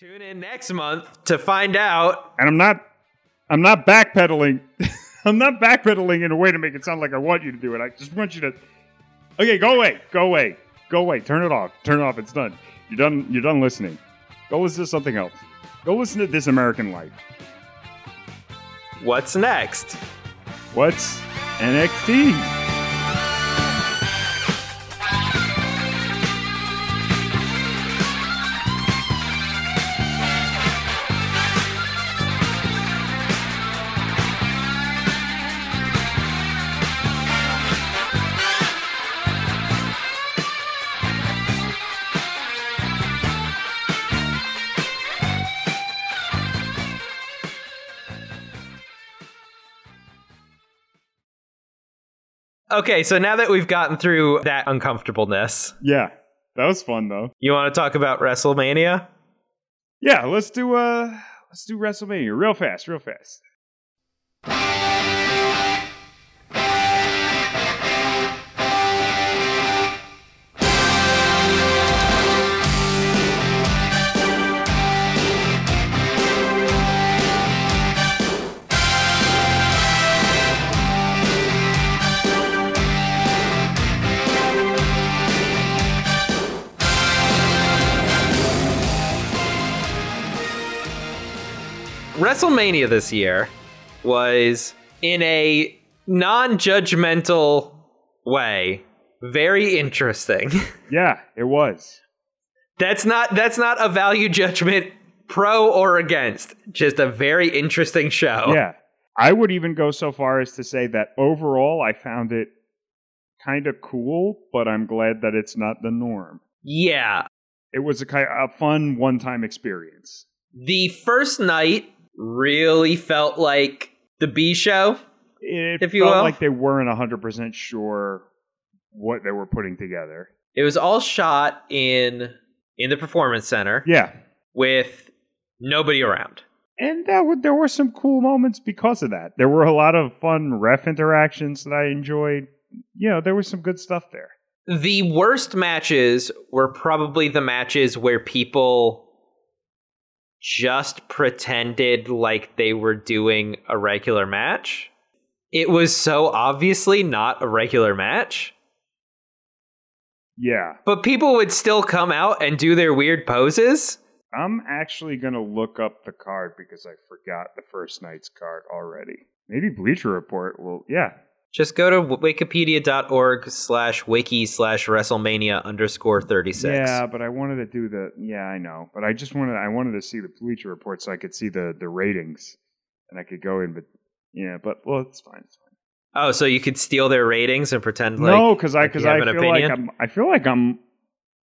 Tune in next month to find out. And I'm not I'm not backpedaling. I'm not backpedaling in a way to make it sound like I want you to do it. I just want you to Okay, go away. Go away. Go away. Turn it off. Turn it off. It's done. You're done you're done listening. Go listen to something else. Go listen to This American Life. What's next? What's NXT? Okay, so now that we've gotten through that uncomfortableness, Yeah. That was fun though. you want to talk about WrestleMania? Yeah, let's do uh let's do WrestleMania real fast, real fast. WrestleMania this year was in a non-judgmental way very interesting. Yeah, it was. that's not that's not a value judgment pro or against, just a very interesting show. Yeah. I would even go so far as to say that overall I found it kind of cool, but I'm glad that it's not the norm. Yeah. It was a kind a fun one-time experience. The first night really felt like the B show. It If you felt will. like they weren't 100% sure what they were putting together. It was all shot in in the performance center Yeah. with nobody around. And that would, there were some cool moments because of that. There were a lot of fun ref interactions that I enjoyed. You know, there was some good stuff there. The worst matches were probably the matches where people just pretended like they were doing a regular match. It was so obviously not a regular match, Yeah. but people would still come out and do their weird poses. I'm actually going to look up the card because I forgot the first night's card already. Maybe Bleacher Report will, yeah. Just go to wikipedia.org slash wiki slash WrestleMania underscore 36. Yeah, but I wanted to do the, yeah, I know. But I just wanted, I wanted to see the Bleacher Report so I could see the, the ratings and I could go in, but yeah, but well, it's fine. It's fine. Oh, so you could steal their ratings and pretend like no, because I, because you I feel like? I'm, I feel like I'm,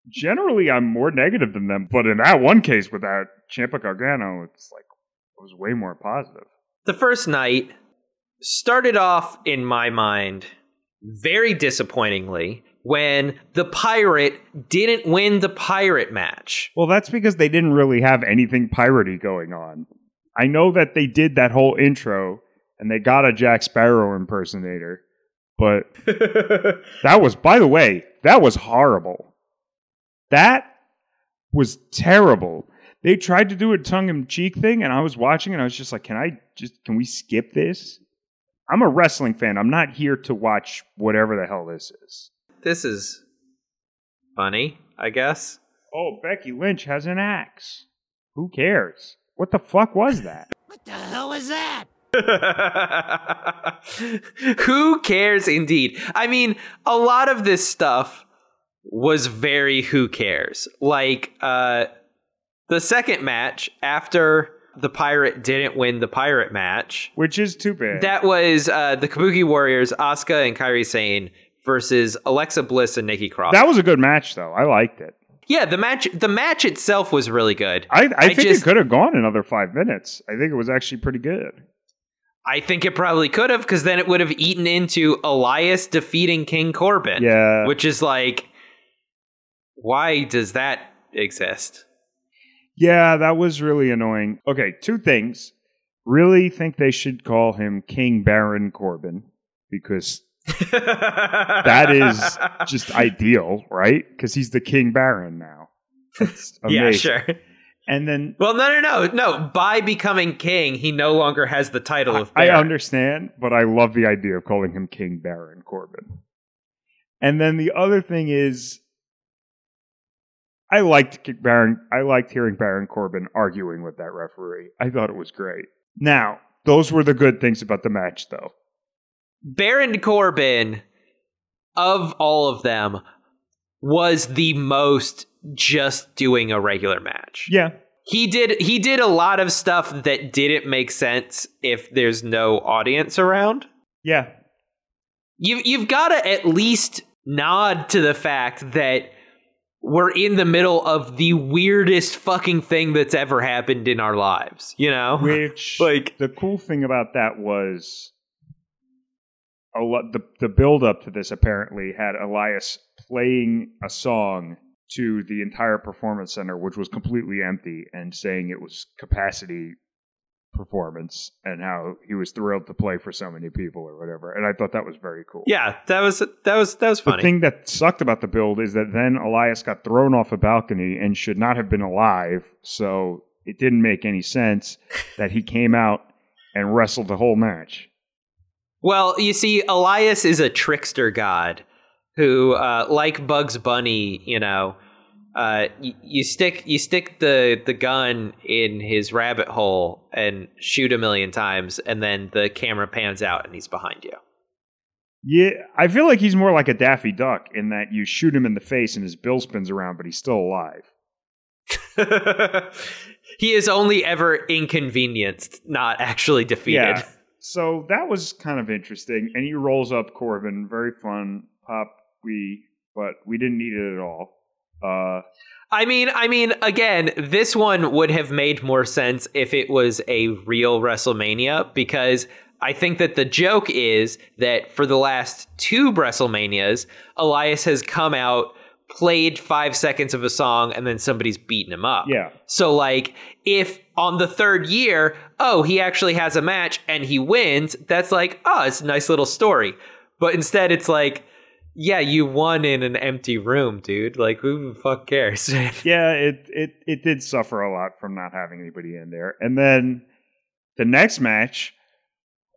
generally I'm more negative than them. But in that one case with that Ciampa Gargano, it's like, it was way more positive. the first night started off in my mind very disappointingly when the pirate didn't win the pirate match. Well, that's because they didn't really have anything piratey going on. I know that they did that whole intro and they got a Jack Sparrow impersonator, but that was, by the way, that was horrible. That was terrible. They tried to do a tongue in cheek thing, and I was watching, and I was just like, "Can I just can we skip this?" I'm a wrestling fan. I'm not here to watch whatever the hell this is. this is funny, I guess. Oh, Becky Lynch has an axe. Who cares? What the fuck was that? What the hell was that? who cares indeed? I mean, a lot of this stuff was very who cares. Like uh the second match after the pirate didn't win the pirate match. Which is too bad. That was uh the Kabuki Warriors, Asuka and Kairi Sane versus Alexa Bliss and Nikki Cross. That was a good match, though. I liked it. yeah, the match the match itself was really good. I, I, I think just- it could have gone another five minutes. I think it was actually pretty good. I think it probably could have because then it would have eaten into Elias defeating King Corbin. Yeah. Which is like, why does that exist? Yeah, that was really annoying. Okay, two things. Really think they should call him King Baron Corbin because that is just ideal, right? Because he's the King Baron now. Yeah, sure. And then Well, no, no, no, no. By becoming king, he no longer has the title of. I understand, but I love the idea of calling him King Baron Corbin. And then the other thing is, I liked Baron. I liked hearing Baron Corbin arguing with that referee. I thought it was great. Now, those were the good things about the match, though. Baron Corbin, of all of them, was the most just doing a regular match. Yeah, He did he did a lot of stuff that didn't make sense if there's no audience around. yeah, You you've got to at least nod to the fact that we're in the middle of the weirdest fucking thing that's ever happened in our lives, you know? Which Like- the cool thing about that was a lot. The the build up to this apparently had Elias playing a song to the entire performance center, which was completely empty, and saying it was capacity performance and how he was thrilled to play for so many people or whatever. And I thought that was very cool. Yeah, that was that was that was funny. The thing that sucked about the build is that then Elias got thrown off a balcony and should not have been alive. So it didn't make any sense that he came out and wrestled the whole match. Well, you see, Elias is a trickster god who, uh, like Bugs Bunny, you know, uh, y- you stick you stick the the gun in his rabbit hole and shoot a million times, and then the camera pans out and he's behind you. Yeah, I feel like he's more like a Daffy Duck in that you shoot him in the face and his bill spins around, but he's still alive. he is only ever inconvenienced, not actually defeated. Yeah. So that was kind of interesting. And he rolls up Corbin. Very fun. Pop, we, but we didn't need it at all. Uh, I mean, I mean, again, this one would have made more sense if it was a real WrestleMania because I think that the joke is that for the last two WrestleManias, Elias has come out, played five seconds of a song, and then somebody's beaten him up. yeah. So, like, if on the third year, oh, he actually has a match and he wins, that's like, oh, it's a nice little story. But instead, it's like, yeah, you won in an empty room, dude. Like, who the fuck cares? Yeah, it, it, it did suffer a lot from not having anybody in there. And then the next match,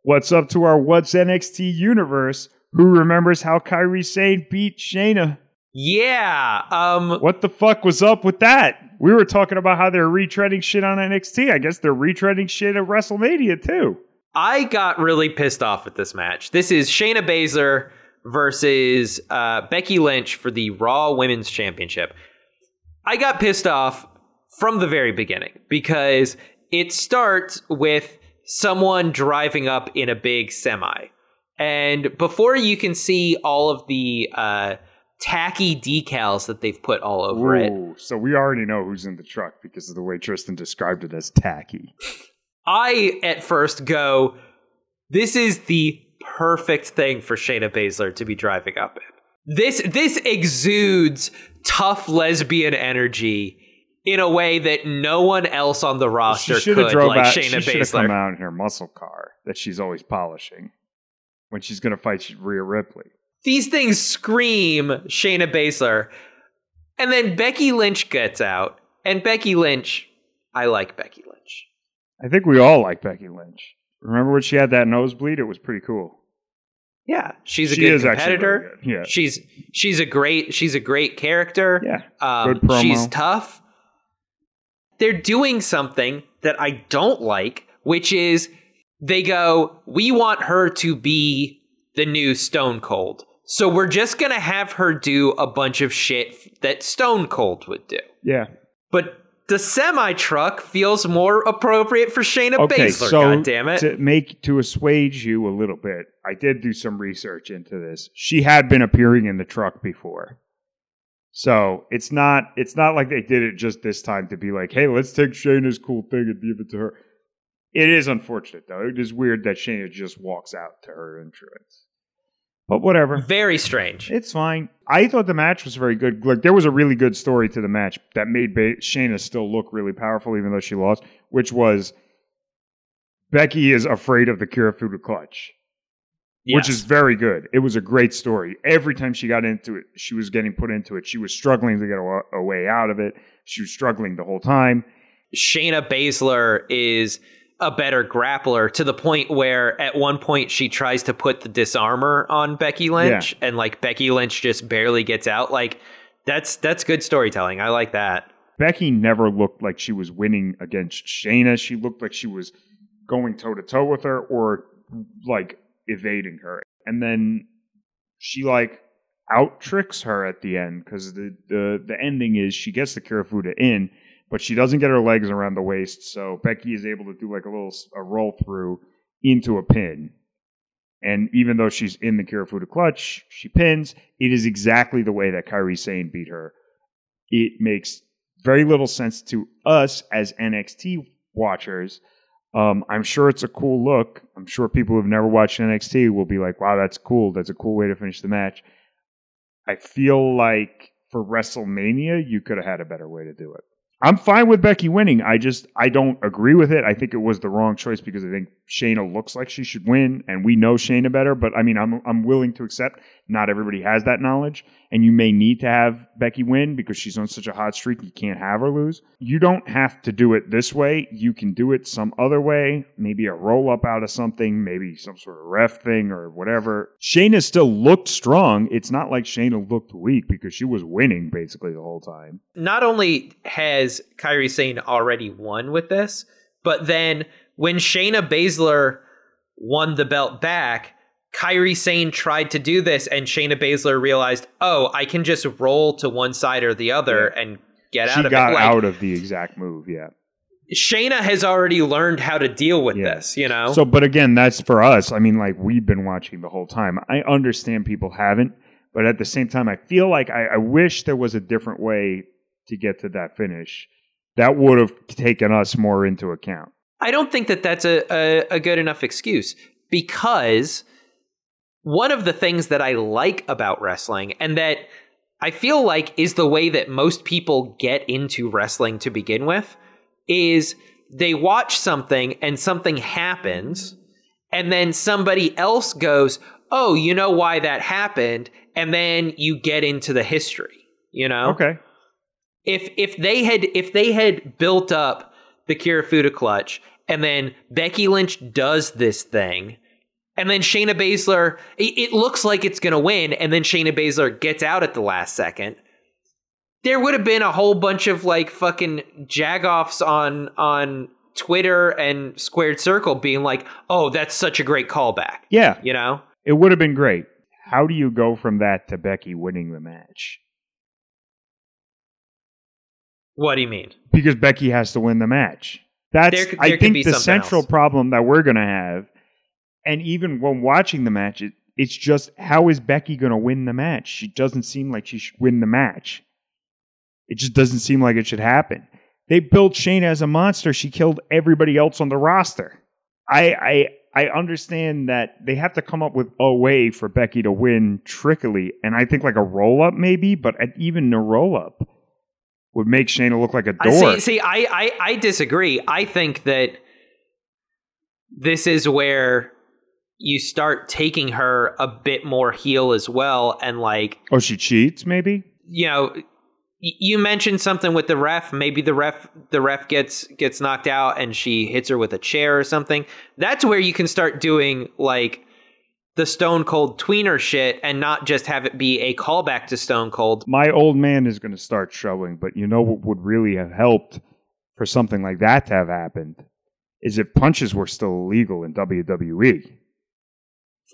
what's up to our What's NXT universe? Who remembers how Kairi Sane beat Shayna? yeah. Um, What the fuck was up with that? We were talking about how they're retreading shit on NXT. I guess they're retreading shit at WrestleMania too. I got really pissed off at this match. This is Shayna Baszler versus uh, Becky Lynch for the Raw Women's Championship. I got pissed off from the very beginning because it starts with someone driving up in a big semi. And before you can see all of the uh, tacky decals that they've put all over it, so we already know who's in the truck because of the way Tristan described it as tacky. I at first go, this is the perfect thing for Shayna Baszler to be driving up in. This this exudes tough lesbian energy in a way that no one else on the roster could, like out. Shayna she should have come out in her muscle car that she's always polishing when she's going to fight Rhea Ripley. These things scream Shayna Baszler. And then Becky Lynch gets out. And Becky Lynch, I like Becky Lynch. I think we all like Becky Lynch. Remember when she had that nosebleed? It was pretty cool. Yeah, she's a She good competitor. good. Yeah. She's she's a great she's a great character. Yeah. Um, Good promo. She's tough. They're doing something that I don't like, which is they go, we want her to be the new Stone Cold. So we're just going to have her do a bunch of shit that Stone Cold would do. Yeah. But the semi truck feels more appropriate for Shayna Okay, Baszler, so God damn it. to make to assuage you a little bit, I did do some research into this. She had been appearing in the truck before. So it's not it's not like they did it just this time to be like, hey, let's take Shayna's cool thing and give it to her. It is unfortunate though. It is weird that Shayna just walks out to her entrance. But whatever. Very strange. It's fine. I thought the match was very good. Like there was a really good story to the match that made ba- Shayna still look really powerful, even though she lost. Which was Becky is afraid of the Kirifuda clutch, which is very good. It was a great story. Every time she got into it, she was getting put into it. She was struggling to get a, a way out of it. She was struggling the whole time. Shayna Baszler is a better grappler to the point where at one point she tries to put the disarmor on Becky Lynch yeah. and like Becky Lynch just barely gets out. Like that's that's good storytelling. I like that. Becky never looked like she was winning against Shayna. She looked like she was going toe to toe with her or like evading her. And then she like out tricks her at the end because the, the the ending is she gets the Kirifuda in but she doesn't get her legs around the waist. So Becky is able to do like a little a roll through into a pin. And even though she's in the Kirifuda clutch, she pins. It is exactly the way that Kairi Sane beat her. It makes very little sense to us as NXT watchers. Um, I'm sure it's a cool look. I'm sure people who've never watched NXT will be like, wow, that's cool. That's a cool way to finish the match. I feel like for WrestleMania, you could have had a better way to do it. I'm fine with Becky winning. I just I don't agree with it. I think it was the wrong choice because I think Shayna looks like she should win, and we know Shayna better. But I mean, I'm I'm willing to accept not everybody has that knowledge, and you may need to have Becky win because she's on such a hot streak. You can't have her lose. You don't have to do it this way. You can do it some other way. Maybe a roll up out of something. Maybe some sort of ref thing or whatever. Shayna still looked strong. It's not like Shayna looked weak because she was winning basically the whole time. Not only has Kairi Sane already won with this, but then when Shayna Baszler won the belt back, Kairi Sane tried to do this, and Shayna Baszler realized, oh, I can just roll to one side or the other yeah. and get she out of it. She got like, out of the exact move, yeah. Shayna has already learned how to deal with yeah. this, you know? So, but again, that's for us. I mean, like, we've been watching the whole time. I understand people haven't, but at the same time, I feel like I, I wish there was a different way to get to that finish. That would have taken us more into account. I don't think that that's a, a, a good enough excuse because one of the things that I like about wrestling and that I feel like is the way that most people get into wrestling to begin with is they watch something and something happens and then somebody else goes, "Oh, you know why that happened?" and then you get into the history, you know? Okay. If if they had if they had built up the Kirifuda clutch and then Becky Lynch does this thing and then Shayna Baszler, it looks like it's going to win, and then Shayna Baszler gets out at the last second. There would have been a whole bunch of like fucking jagoffs on on Twitter and Squared Circle being like, "Oh, that's such a great callback." Yeah, you know, it would have been great. How do you go from that to Becky winning the match? What do you mean? Because Becky has to win the match. That's there, there I think the central else. problem that we're going to have and even when watching the match, it, it's just how is Becky going to win the match? She doesn't seem like she should win the match. It just doesn't seem like it should happen. They built Shane as a monster. She killed everybody else on the roster. I I I understand that they have to come up with a way for Becky to win trickily, and I think like a roll up maybe, but even a roll up would make Shayna look like a door. See, see I, I I disagree. I think that this is where you start taking her a bit more heel as well and like oh she cheats maybe you know you mentioned something with the ref maybe the ref the ref gets gets knocked out and she hits her with a chair or something that's where you can start doing like the stone cold tweener shit and not just have it be a callback to stone cold my old man is going to start showing but you know what would really have helped for something like that to have happened is if punches were still illegal in WWE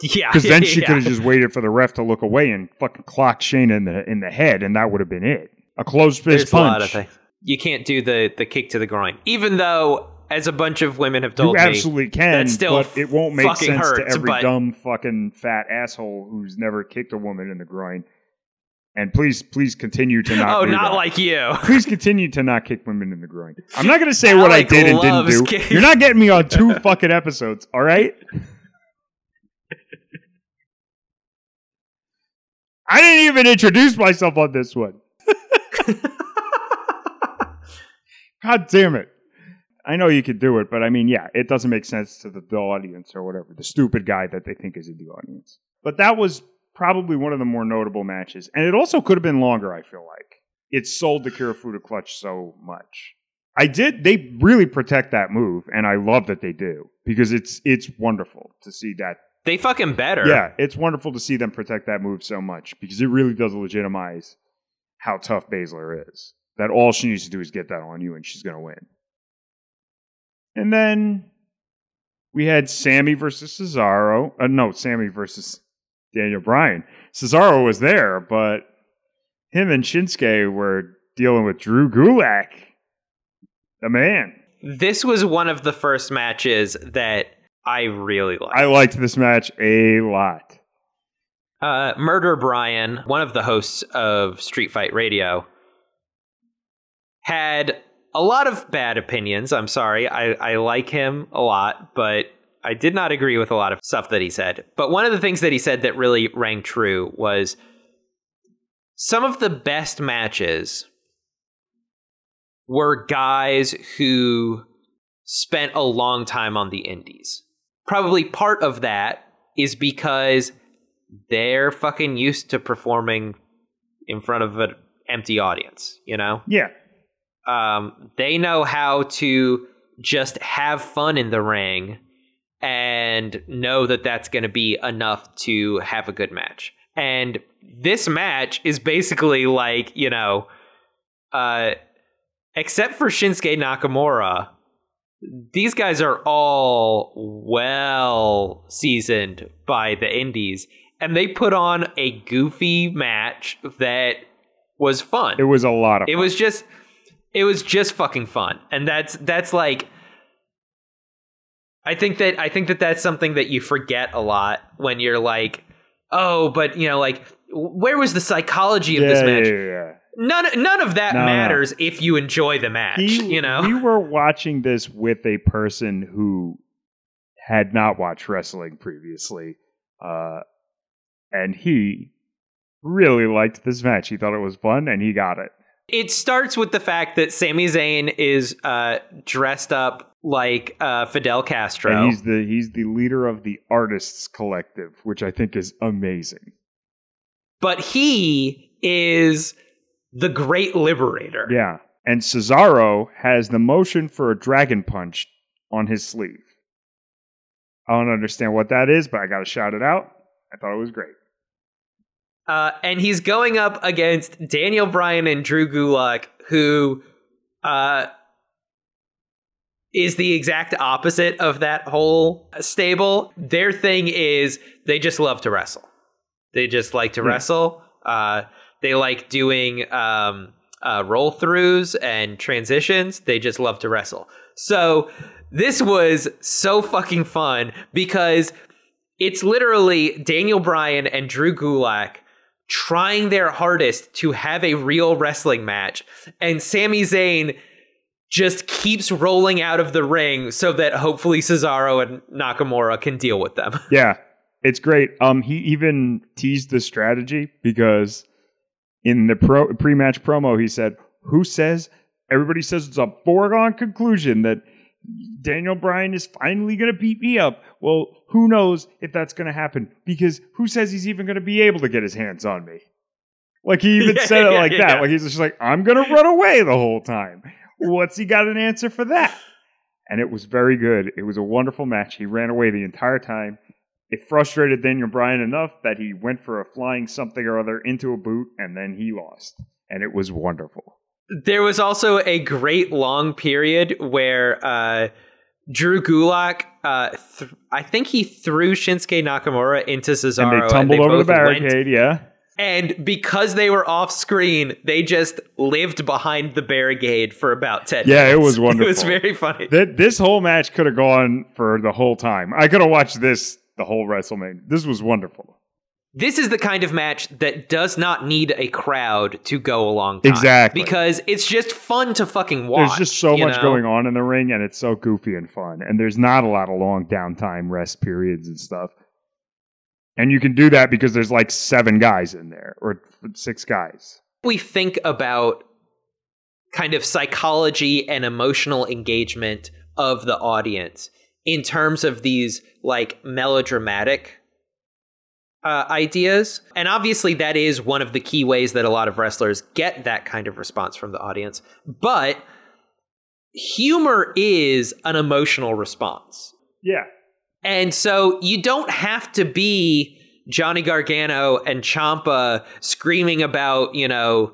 yeah, because then she yeah. could have just waited for the ref to look away and fucking clock Shayna in the in the head, and that would have been it. A closed fist punch. A lot of things. You can't do the the kick to the groin, even though, as a bunch of women have told you absolutely me, can. still but it won't make sense hurts, to every but... dumb fucking fat asshole who's never kicked a woman in the groin. And please, please continue to not. oh, not that. like you. Please continue to not kick women in the groin. I'm not going to say what I did and didn't do. Kick. You're not getting me on two fucking episodes. All right. I didn't even introduce myself on this one. God damn it. I know you could do it, but I mean, yeah, it doesn't make sense to the, the, audience or whatever, the stupid guy that they think is in the audience. But that was probably one of the more notable matches. And it also could have been longer, I feel like. It sold the Kirifuda clutch so much. I did. They really protect that move, and I love that they do because it's it's wonderful to see that. They fucking better. Yeah, it's wonderful to see them protect that move so much because it really does legitimize how tough Baszler is. That all she needs to do is get that on you, and she's going to win. And then we had Sami versus Cesaro. Uh, no, Sami versus Daniel Bryan. Cesaro was there, but him and Shinsuke were dealing with Drew Gulak, the man. This was one of the first matches that I really liked. I liked this match a lot. Uh, Murder Brian, one of the hosts of Street Fight Radio, had a lot of bad opinions. I'm sorry. I, I like him a lot, but I did not agree with a lot of stuff that he said. But one of the things that he said that really rang true was some of the best matches were guys who spent a long time on the indies. Probably part of that is because they're fucking used to performing in front of an empty audience, you know? Yeah. Um, they know how to just have fun in the ring and know that that's going to be enough to have a good match. And this match is basically like, you know, uh, except for Shinsuke Nakamura, these guys are all well seasoned by the indies and they put on a goofy match that was fun. It was a lot of It fun. was just it was just fucking fun. And that's that's like I think that I think that that's something that you forget a lot when you're like, "Oh, but you know, like where was the psychology of yeah, this match?" Yeah, yeah, yeah. None none of that No, no. matters if you enjoy the match, He- you know. we were watching this with a person who had not watched wrestling previously, uh, and he really liked this match. He thought it was fun, and he got it. It starts with the fact that Sami Zayn is uh, dressed up like uh, Fidel Castro. And he's the he's the leader of the artists collective, which I think is amazing. but he is the great liberator. Yeah, and Cesaro has the motion for a dragon punch on his sleeve. I don't understand what that is, but I got to shout it out. I thought it was great. Uh, and he's going up against Daniel Bryan and Drew Gulak, who uh, is the exact opposite of that whole stable. Their thing is they just love to wrestle. They just like to Yeah. wrestle. Uh, they like doing um, uh, roll throughs and transitions. They just love to wrestle. So this was so fucking fun because it's literally Daniel Bryan and Drew Gulak trying their hardest to have a real wrestling match, and Sami Zayn just keeps rolling out of the ring so that hopefully Cesaro and Nakamura can deal with them. Yeah, it's great. Um, he even teased the strategy because in the pro pre-match promo, he said, "Who says everybody says it's a foregone conclusion that Daniel Bryan is finally going to beat me up? Well, who knows if that's going to happen? Because who says he's even going to be able to get his hands on me?" Like he even Yeah, said it yeah, like yeah, that. Like he's just like, "I'm going to run away the whole time." What's he got an answer for that? And it was very good. It was a wonderful match. He ran away the entire time. It frustrated Daniel Bryan enough that he went for a flying something or other into a boot and then he lost. And it was wonderful. There was also a great long period where uh, Drew Gulak, uh, th- I think he threw Shinsuke Nakamura into Cesaro. and they tumbled over the both went- barricade, yeah. and because they were off screen, they just lived behind the barricade for about 10 Yeah, it minutes. was It was wonderful. very funny. Th- this whole match could have gone for the whole time. I could have watched this the whole WrestleMania. This was wonderful. This is the kind of match that does not need a crowd to go along. Exactly. Because it's just fun to fucking watch. There's just so much know? going on in the ring, and it's so goofy and fun. And there's not a lot of long downtime, rest periods, and stuff. And you can do that because there's like seven guys in there, or six guys. we think about kind of psychology and emotional engagement of the audience in terms of these like melodramatic uh, ideas. And obviously, that is one of the key ways that a lot of wrestlers get that kind of response from the audience. But humor is an emotional response. Yeah. And so you don't have to be Johnny Gargano and Ciampa screaming about, you know,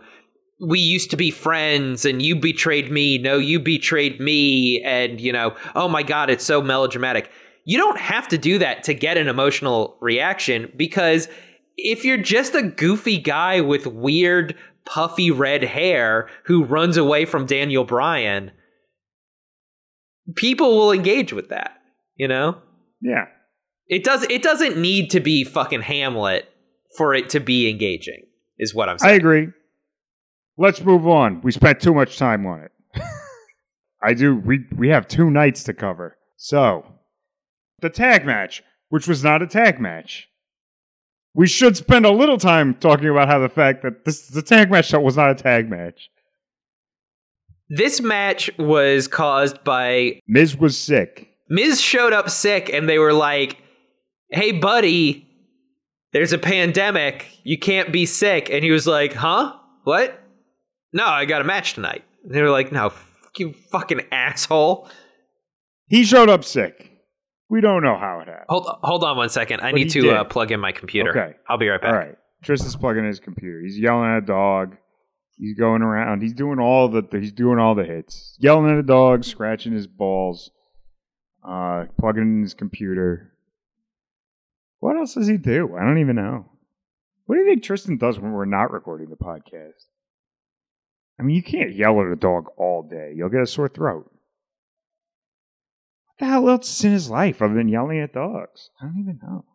we used to be friends and you betrayed me. No, you betrayed me. And, you know, oh my God, it's so melodramatic. You don't have to do that to get an emotional reaction because if you're just a goofy guy with weird, puffy red hair who runs away from Daniel Bryan, people will engage with that, you know? Yeah. It does it doesn't need to be fucking Hamlet for it to be engaging, is what I'm saying. I agree. Let's move on. We spent too much time on it. I do. We we have two nights to cover. So, the tag match, which was not a tag match. We should spend a little time talking about how the fact that this the tag match that was not a tag match. This match was caused by Miz was sick. Miz showed up sick and they were like, "Hey buddy, there's a pandemic. You can't be sick." And he was like, "Huh? What?" No, I got a match tonight. And they were like, "No, you fucking asshole." He showed up sick. We don't know how it happened. Hold hold on one second. I But need to uh, plug in my computer. Okay. I'll be right back. All right. Tristan's plugging in his computer. He's yelling at a dog. He's going around. He's doing all the he's doing all the hits. Yelling at a dog, scratching his balls, uh, plugging in his computer. What else does he do? I don't even know. What do you think Tristan does when we're not recording the podcast? I mean, you can't yell at a dog all day. You'll get a sore throat. The hell else is in his life other than yelling at dogs? I don't even know.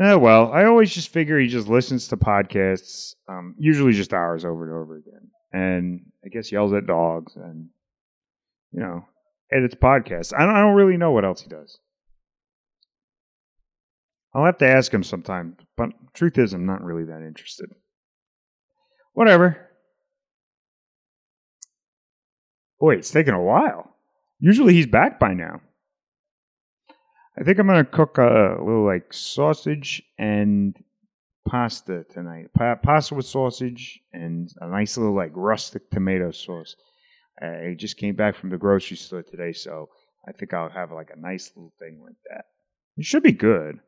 Oh well, I always just figure he just listens to podcasts, um, usually just ours over and over again, and I guess yells at dogs and you know edits podcasts. I don't, I don't really know what else he does. I'll have to ask him sometime, but truth is, I'm not really that interested. Whatever. Boy, it's taken a while. Usually he's back by now. I think I'm gonna cook a little like sausage and pasta tonight. Pa- pasta with sausage and a nice little like rustic tomato sauce. I just came back from the grocery store today, so I think I'll have like a nice little thing like that. It should be good.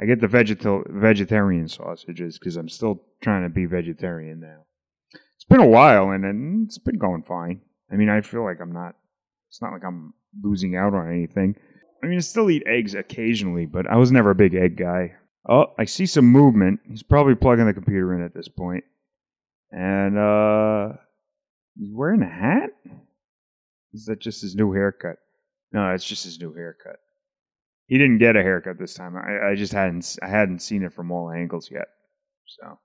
I get the vegetal vegetarian sausages because I'm still trying to be vegetarian now. It's been a while, and then it's been going fine. I mean, I feel like I'm not. It's not like I'm losing out on anything. I mean, I still eat eggs occasionally, but I was never a big egg guy. Oh, I see some movement. He's probably plugging the computer in at this point. And, uh, he's wearing a hat? Is that just his new haircut? No, it's just his new haircut. He didn't get a haircut this time. I, I just hadn't, I hadn't seen it from all angles yet. So.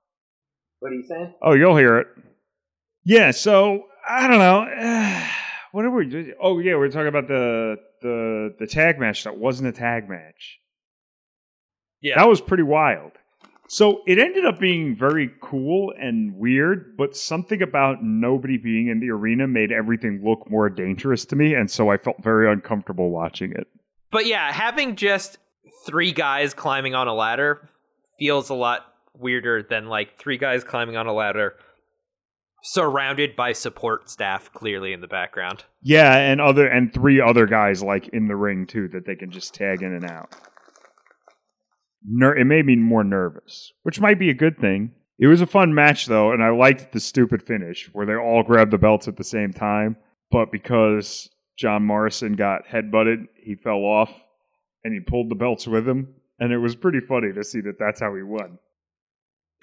What are you saying? Oh, you'll hear it. Yeah, so I don't know. what are we doing? Oh, yeah, we're talking about the the the tag match that wasn't a tag match. Yeah. That was pretty wild. So it ended up being very cool and weird, but something about nobody being in the arena made everything look more dangerous to me, and so I felt very uncomfortable watching it. But yeah, having just three guys climbing on a ladder feels a lot weirder than like three guys climbing on a ladder surrounded by support staff clearly in the background. Yeah, and other and three other guys like in the ring too that they can just tag in and out. Ner- it made me more nervous, which might be a good thing. It was a fun match though, and I liked the stupid finish where they all grabbed the belts at the same time, but because John Morrison got headbutted, he fell off and he pulled the belts with him, and it was pretty funny to see that that's how he won.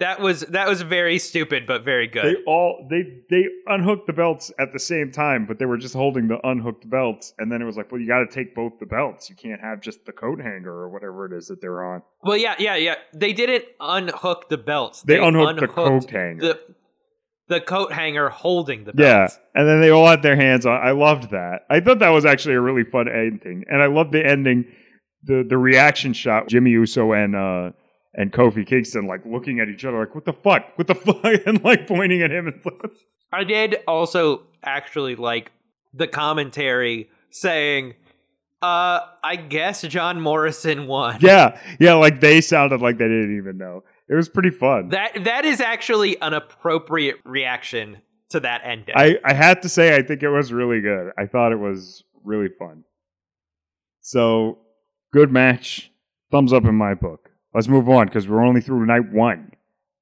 That was that was very stupid but very good. They all they they unhooked the belts at the same time, but they were just holding the unhooked belts, and then it was like, well, you got to take both the belts. You can't have just the coat hanger or whatever it is that they're on. well, yeah, yeah, yeah. They didn't unhook the belts. They, unhooked, the coat hanger. the the coat hanger holding the belts. yeah, and then they all had their hands on. I loved that. I thought that was actually a really fun ending, and I loved the ending, the the reaction shot. Jimmy Uso and uh and Kofi Kingston like looking at each other like, what the fuck, what the fuck, and like pointing at him and. I did also actually like the commentary saying, uh, I guess John Morrison won. yeah, yeah, like they sounded like they didn't even know. It was pretty fun. That that is actually an appropriate reaction to that ending. I, I had to say, I think it was really good. I thought it was really fun. So, good match. Thumbs up in my book. Let's move on because we're only through night one.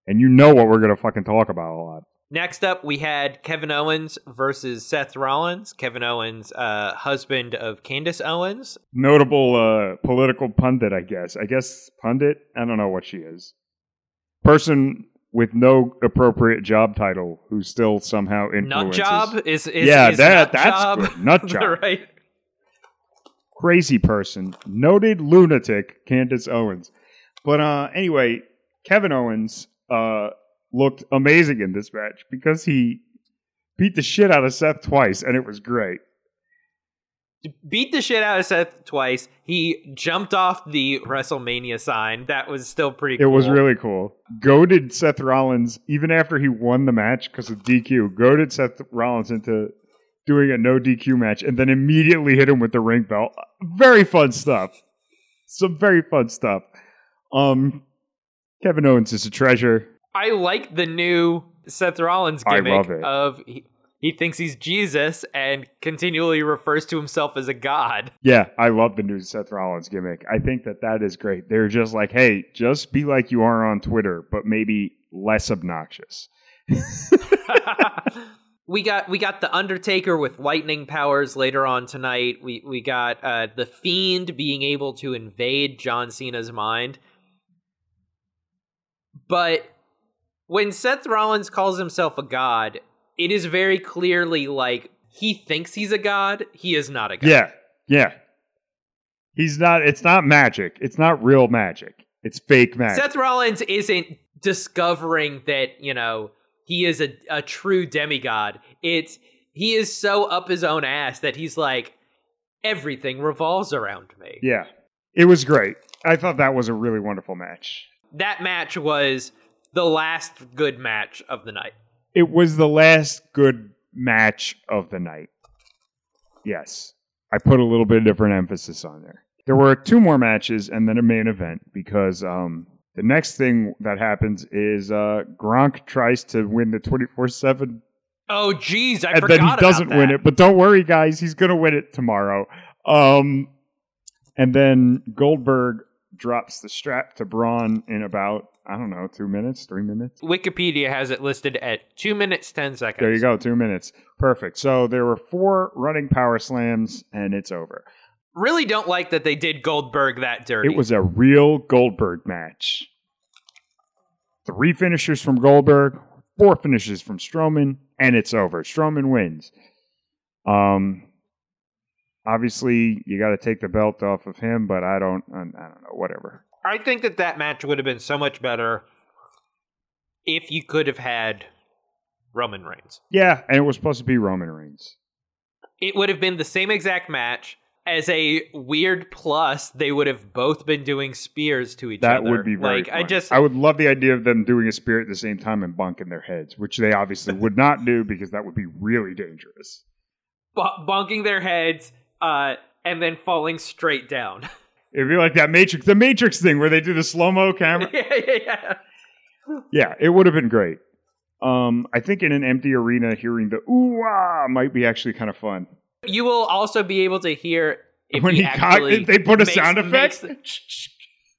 And you know what we're going to fucking talk about a lot. Next up, we had Kevin Owens versus Seth Rollins. Kevin Owens, uh, husband of Candace Owens. Notable uh, political pundit, I guess. I guess pundit? I don't know what she is. Person with no appropriate job title who's still somehow influences. Nut job is, is yeah, is that nut that's job. good. Nut job. right. crazy person, noted lunatic, Candace Owens. But uh, anyway, Kevin Owens uh, looked amazing in this match because he beat the shit out of Seth twice, and it was great. Beat the shit out of Seth twice. He jumped off the WrestleMania sign. That was still pretty. It was really cool. Goaded Seth Rollins even after he won the match because of DQ. Goaded Seth Rollins into doing a no DQ match, and then immediately hit him with the ring bell. Very fun stuff. Some very fun stuff. Um, Kevin Owens is a treasure. I like the new Seth Rollins I gimmick love it. of he, he thinks he's Jesus and continually refers to himself as a god. Yeah, I love the new Seth Rollins gimmick. I think that that is great. They're just like, hey, just be like you are on Twitter, but maybe less obnoxious. we got we got the Undertaker with lightning powers later on tonight. We we got uh, the Fiend being able to invade John Cena's mind. But when Seth Rollins calls himself a god, it is very clearly like he thinks he's a god. He is not a god. Yeah, yeah. He's not. It's not magic. It's not real magic. It's fake magic. Seth Rollins isn't discovering that, you know, he is a, a true demigod. It's he is so up his own ass that he's like, everything revolves around me. yeah, it was great. I thought that was a really wonderful match. That match was the last good match of the night. It was the last good match of the night. Yes, I put a little bit of different emphasis on there. There were two more matches and then a main event because um, the next thing that happens is uh, Gronk tries to win the twenty four seven Oh jeez, I and forgot And then he doesn't win it. But don't worry, guys, he's going to win it tomorrow. Um, and then Goldberg drops the strap to Braun in about I don't know two minutes, three minutes. Wikipedia has it listed at two minutes ten seconds. There you go, two minutes, perfect. So there were four running power slams, and it's over. Really don't like that they did Goldberg that dirty. It was a real Goldberg match. Three finishers from Goldberg, four finishes from Strowman, and it's over. Strowman wins. Um, obviously you got to take the belt off of him, but I don't. I don't know. Whatever. I think that that match would have been so much better if you could have had Roman Reigns. Yeah, and it was supposed to be Roman Reigns. It would have been the same exact match. As a weird plus, they would have both been doing spears to each That other. That would be very. like I just I would love the idea of them doing a spear at the same time and bonking their heads, which they obviously would not do because that would be really dangerous. bo- bonking their heads uh, and then falling straight down. It'd be like that Matrix, the Matrix thing where they do the slow mo camera. yeah, yeah, yeah. Yeah, it would have been great. Um, I think in an empty arena, hearing the ooh ah might be actually kind of fun. You will also be able to hear if when he, he cock, actually if they put a makes- sound effect the-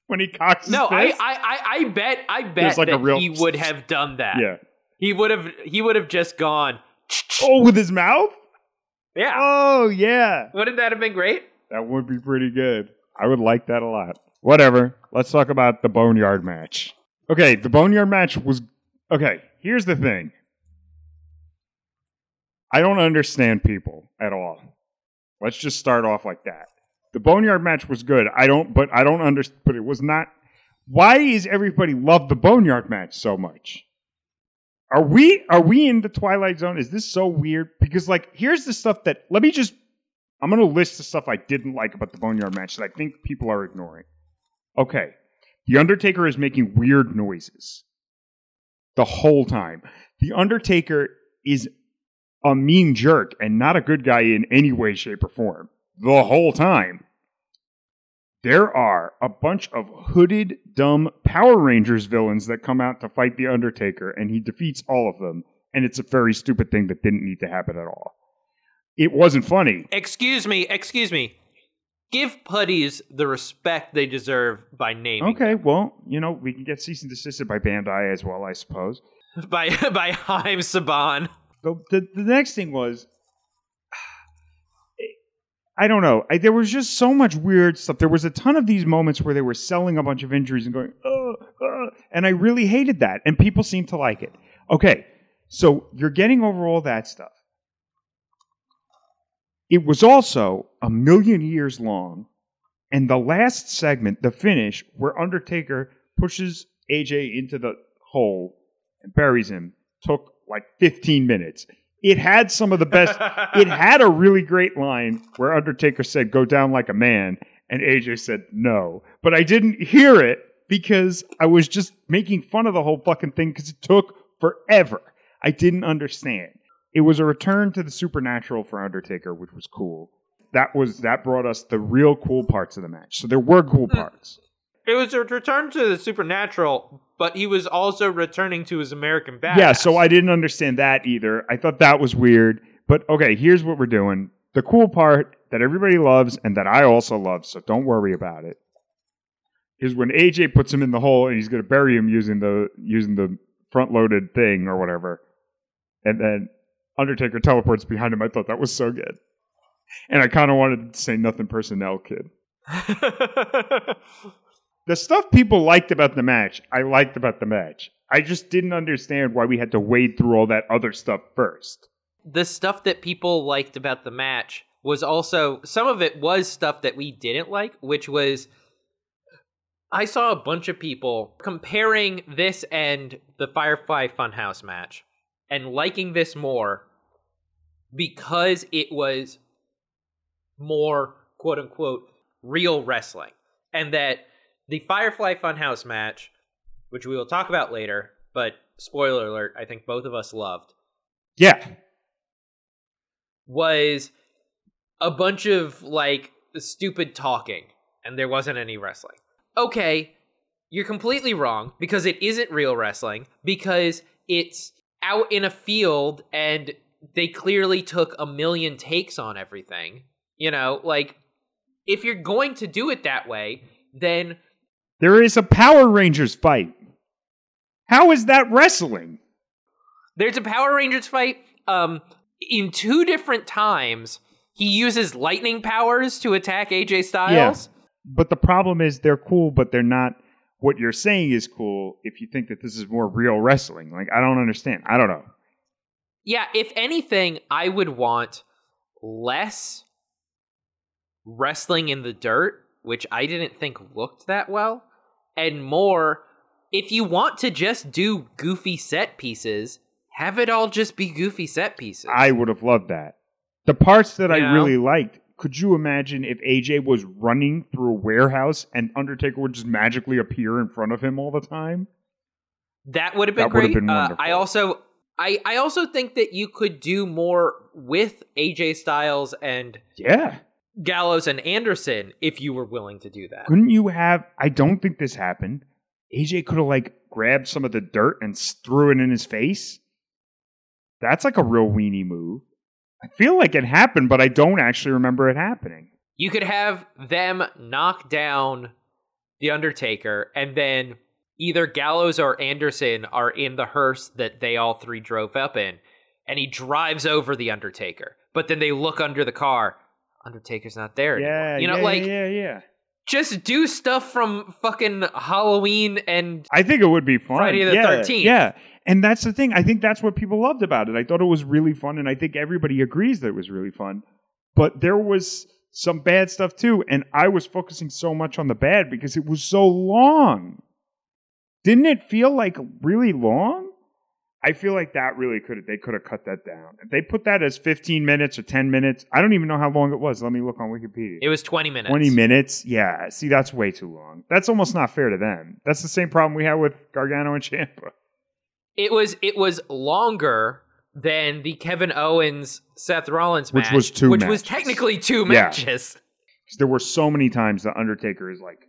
when he cocks his No, I. I, I, I bet, I bet There's like a that real- he would have done that. yeah. He would have, he would have just gone. Oh, with his mouth. Yeah, Oh yeah, wouldn't that have been great? that would be pretty good. I would like that a lot. Whatever. Let's talk about the boneyard match. Okay, the boneyard match was okay. Here's the thing. I don't understand people at all. Let's just start off like that. The boneyard match was good. I don't, but I don't understand. But it was not. Why is everybody love the boneyard match so much? Are we are we in the twilight zone? Is this so weird? Because like, here's the stuff that let me just. I'm gonna list the stuff I didn't like about the boneyard match that I think people are ignoring. Okay, the Undertaker is making weird noises the whole time. The Undertaker is a mean jerk and not a good guy in any way, shape, or form the whole time. There are a bunch of hooded, dumb Power Rangers villains that come out to fight the Undertaker, and he defeats all of them. and it's a very stupid thing that didn't need to happen at all. It wasn't funny. Excuse me, excuse me. Give putties the respect they deserve by naming Okay, well, you know, we can get cease and desisted by Bandai as well, I suppose. by by Haim Saban. The, the, the next thing was, I don't know. I, there was just so much weird stuff. There was a ton of these moments where they were selling a bunch of injuries and going, and I really hated that. And people seemed to like it. Okay, so you're getting over all that stuff. It was also a million years long. And the last segment, the finish, where Undertaker pushes AJ into the hole and buries him, took like 15 minutes. It had some of the best. it had a really great line where Undertaker said, Go down like a man. And AJ said, No. But I didn't hear it because I was just making fun of the whole fucking thing because it took forever. I didn't understand. It was a return to the supernatural for Undertaker, which was cool. That was that brought us the real cool parts of the match. So there were cool hmm. parts. It was a return to the supernatural, but he was also returning to his American badass. Yeah, so I didn't understand that either. I thought that was weird. But okay, here's what we're doing. The cool part that everybody loves and that I also love, so don't worry about it, is when AJ puts him in the hole and he's going to bury him using the using the front loaded thing or whatever, and then Undertaker teleports behind him. I thought that was so good, and I kind of wanted to say nothing personnel, kid. the stuff people liked about the match, I liked about the match. I just didn't understand why we had to wade through all that other stuff first. the stuff that people liked about the match was also some of it was stuff that we didn't like, which was I saw a bunch of people comparing this and the Firefly Funhouse match and liking this more because it was more quote unquote real wrestling. And that the Firefly Funhouse match, which we will talk about later, but spoiler alert, I think both of us loved Yeah, was a bunch of like stupid talking and there wasn't any wrestling. Okay, you're completely wrong because it isn't real wrestling because it's out in a field and they clearly took a million takes on everything. You know, like if you're going to do it that way, then there is a Power Rangers fight. How is that wrestling? There's a Power Rangers fight. Um, in two different times, he uses lightning powers to attack AJ Styles. But the problem is they're cool, but they're not what you're saying is cool if you think that this is more real wrestling. Like, I don't understand. I don't know. Yeah, if anything, I would want less wrestling in the dirt, which I didn't think looked that well, and more if you want to just do goofy set pieces, have it all just be goofy set pieces. I would have loved that. The parts that I know? really liked, could you imagine if AJ was running through a warehouse and Undertaker would just magically appear in front of him all the time? That would have been That great. been uh. I also I I also think that you could do more with AJ Styles and Yeah. Gallows and Anderson if you were willing to do that. Couldn't you have? I don't think this happened. AJ could have like grabbed some of the dirt and threw it in his face. That's like a real weenie move. I feel like it happened, but I don't actually remember it happening. You could have them knock down the Undertaker and then either Gallows or Anderson are in the hearse that they all three drove up in and he drives over the Undertaker. But then they look under the car. Undertaker's not there anymore. Yeah, you know, yeah, like yeah, yeah. just do stuff from fucking Halloween and I think it would be fun. Friday the yeah, 13th. Yeah. And that's the thing. I think that's what people loved about it. I thought it was really fun, and I think everybody agrees that it was really fun. But there was some bad stuff too, and I was focusing so much on the bad because it was so long. Didn't it feel like really long? I feel like that really could have they could have cut that down. If they put that as 15 minutes or 10 minutes, I don't even know how long it was. Let me look on Wikipedia. it was 20 minutes. 20 minutes? Yeah. See, that's way too long. That's almost not fair to them. That's the same problem we had with Gargano and Ciampa. It was it was longer than the Kevin Owens Seth Rollins match, Which was two which was technically two Yeah. matches. 'Cause there were so many times the Undertaker is like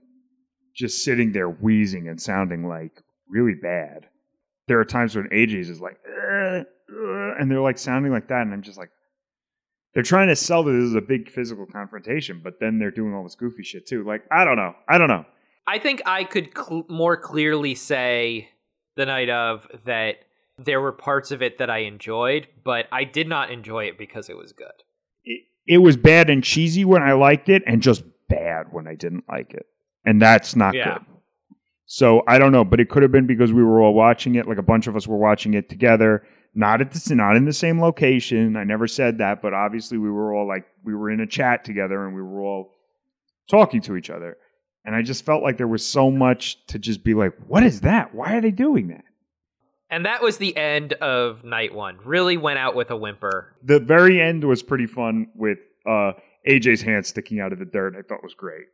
just sitting there wheezing and sounding like really bad. There are times when AJ's is like, "Uh, and they're like sounding like that, and I'm just like, they're trying to sell that this is a big physical confrontation, but then they're doing all this goofy shit too. Like, I don't know, I don't know. I think I could cl- more clearly say the night of that there were parts of it that I enjoyed, but I did not enjoy it because it was good. It, it was bad and cheesy when I liked it, and just bad when I didn't like it, and that's not Yeah. good. So I don't know, but it could have been because we were all watching it, like a bunch of us were watching it together, not at the not in the same location. I never said that, but obviously we were all like we were in a chat together and we were all talking to each other. And I just felt like there was so much to just be like, what is that? Why are they doing that? And that was the end of night one. Really went out with a whimper. The very end was pretty fun with uh, AJ's hand sticking out of the dirt. I thought was great.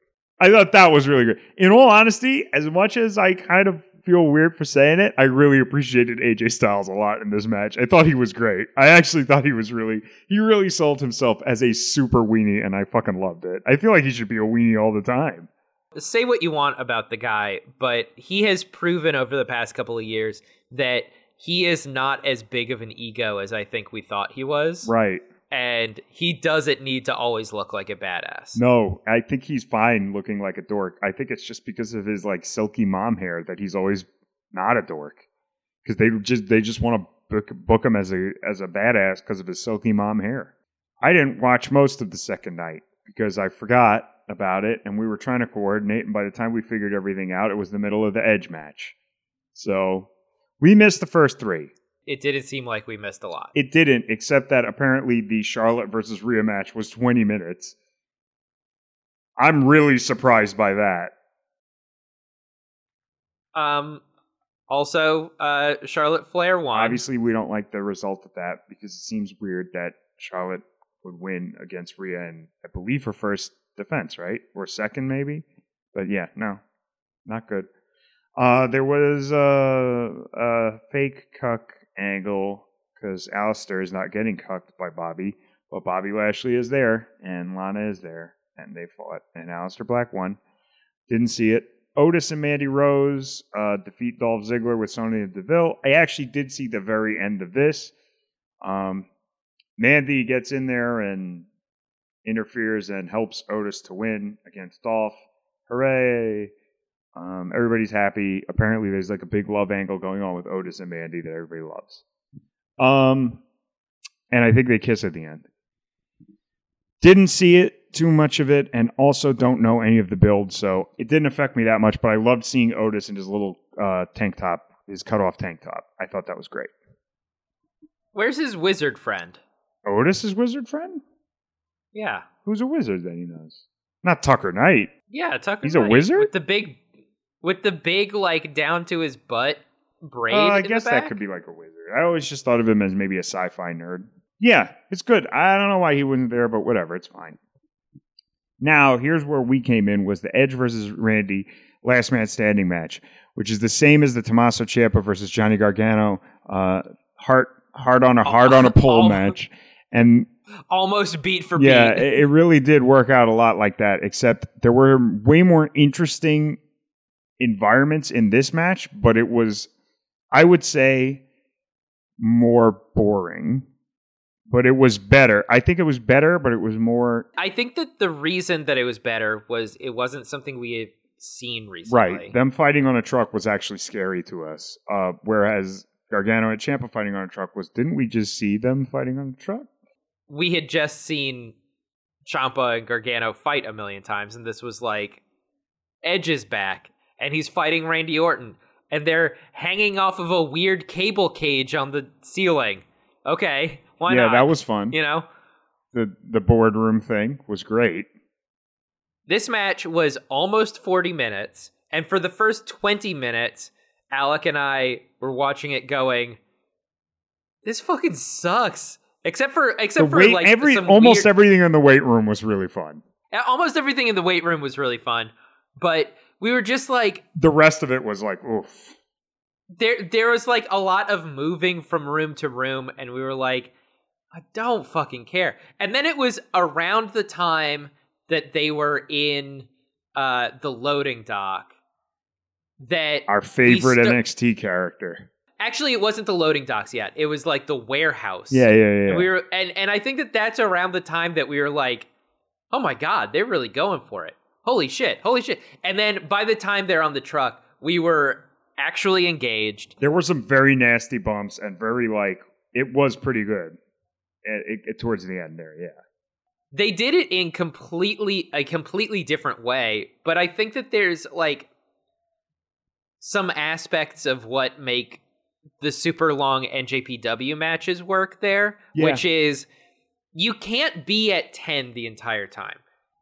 I thought that was really good. In all honesty, as much as I kind of feel weird for saying it, I really appreciated AJ Styles a lot in this match. I thought he was great. I actually thought he was really, he really sold himself as a super weenie, and I fucking loved it. I feel like he should be a weenie all the time. Say what you want about the guy, but he has proven over the past couple of years that he is not as big of an ego as I think we thought he was. Right. And he doesn't need to always look like a badass. No, I think he's fine looking like a dork. I think it's just because of his like silky mom hair that he's always not a dork. Because they just they just want to book, book him as a as a badass because of his silky mom hair. I didn't watch most of the second night because I forgot about it and we were trying to coordinate. And by the time we figured everything out, it was the middle of the edge match. So we missed the first three. It didn't seem like we missed a lot. It didn't, except that apparently the Charlotte versus Rhea match was 20 minutes. I'm really surprised by that. Um, also, uh, Charlotte Flair won. Obviously, we don't like the result of that because it seems weird that Charlotte would win against Rhea in, I believe, her first defense, right? Or second, maybe. But yeah, no, not good. Uh, there was a, a fake cuck angle because Aleister is not getting cucked by Bobby, but Bobby Lashley is there and Lana is there, and they fought, and Aleister Black won. Didn't see it. Otis and Mandy Rose uh, defeat Dolph Ziggler with Sonya Deville. I actually did see the very end of this. Um, Mandy gets in there and interferes and helps Otis to win against Dolph. Hooray! Um, everybody's happy. Apparently, there's like a big love angle going on with Otis and Mandy that everybody loves. Um, and I think they kiss at the end. Didn't see it too much of it, and also don't know any of the build, so it didn't affect me that much. But I loved seeing Otis in his little uh, tank top, his cut off tank top. I thought that was great. Where's his wizard friend? Otis is wizard friend. Yeah, Who's a wizard that he knows? Not Tucker Knight. yeah, Tucker. He's a wizard? with the big, with the big like down to his butt braid. Uh, I guess that could be like a wizard. I always just thought of him as maybe a sci-fi nerd. Yeah, it's good. I don't know why he wasn't there, but whatever, it's fine. Now, here's where we came in was the Edge versus Randy last man standing match, which is the same as the Tommaso Ciampa versus Johnny Gargano uh, heart hard on a hard on a pole match. And almost beat for yeah, beat. it really did work out a lot like that, except there were way more interesting environments in this match, but it was, I would say, more boring. But it was better. I think it was better, but it was more I think that the reason that it was better was it wasn't something we had seen recently. right. Them fighting on a truck was actually scary to us. Uh, whereas Gargano and Ciampa fighting on a truck was, didn't we just see them fighting on a truck? we had just seen Ciampa and Gargano fight a million times, and this was like Edge is back, and he's fighting Randy Orton, and they're hanging off of a weird cable cage on the ceiling. Okay, why yeah, not? that was fun. you know. The the boardroom thing was great. This match was almost 40 minutes, and for the first 20 minutes, Alec and I were watching it going, this fucking sucks. Except for except the for weight, like every almost weird- everything in the weight room was really fun. Almost everything in the weight room was really fun, but we were just like The rest of it was like, oof. there there was like a lot of moving from room to room and we were like I don't fucking care. And then it was around the time that they were in uh the loading dock that Our favorite stu- NXT character. Actually, it wasn't the loading docks yet. It was like the warehouse. Yeah, yeah, yeah. And we were, and and I think that that's around the time that we were like, oh my god, they're really going for it. Holy shit, holy shit. And then by the time they're on the truck, we were actually engaged. there were some very nasty bumps and very like it was pretty good. It, it, it- towards the end there, yeah. They did it in completely a completely different way, but I think that there's like some aspects of what make the super long NJPW matches work there, Yeah. which is you can't be at 10 the entire time.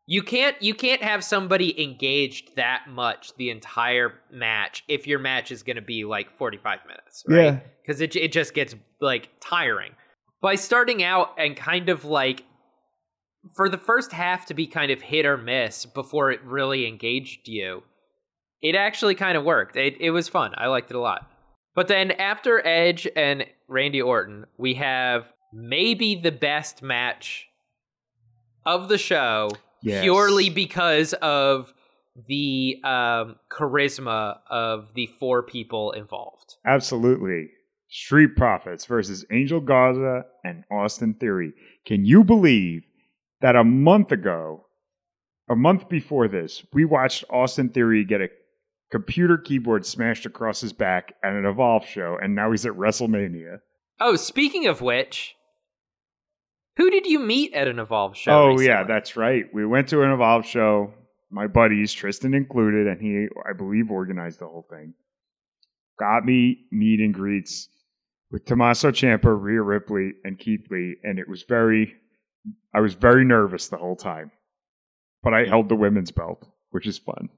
You can't you can't have somebody engaged that much the entire match if your match is going to be like 45 minutes, right? Yeah. Cuz it it just gets like tiring. By starting out and kind of like for the first half to be kind of hit or miss before it really engaged you, it actually kind of worked. It it was fun. I liked it a lot. But then after Edge and Randy Orton, we have maybe the best match of the show Yes. purely because of the um, charisma of the four people involved. Absolutely. Street Profits versus Angel Garza and Austin Theory. Can you believe that a month ago, a month before this, we watched Austin Theory get a computer keyboard smashed across his back at an Evolve show, and now he's at WrestleMania? Oh, speaking of which, who did you meet at an Evolve show? oh, recently? yeah, that's right. We went to an Evolve show, my buddies, Tristan included, and he, I believe, organized the whole thing. Got me meet and greets with Tommaso Ciampa, Rhea Ripley, and Keith Lee, and it was very, I was very nervous the whole time, but I held the women's belt, which is fun.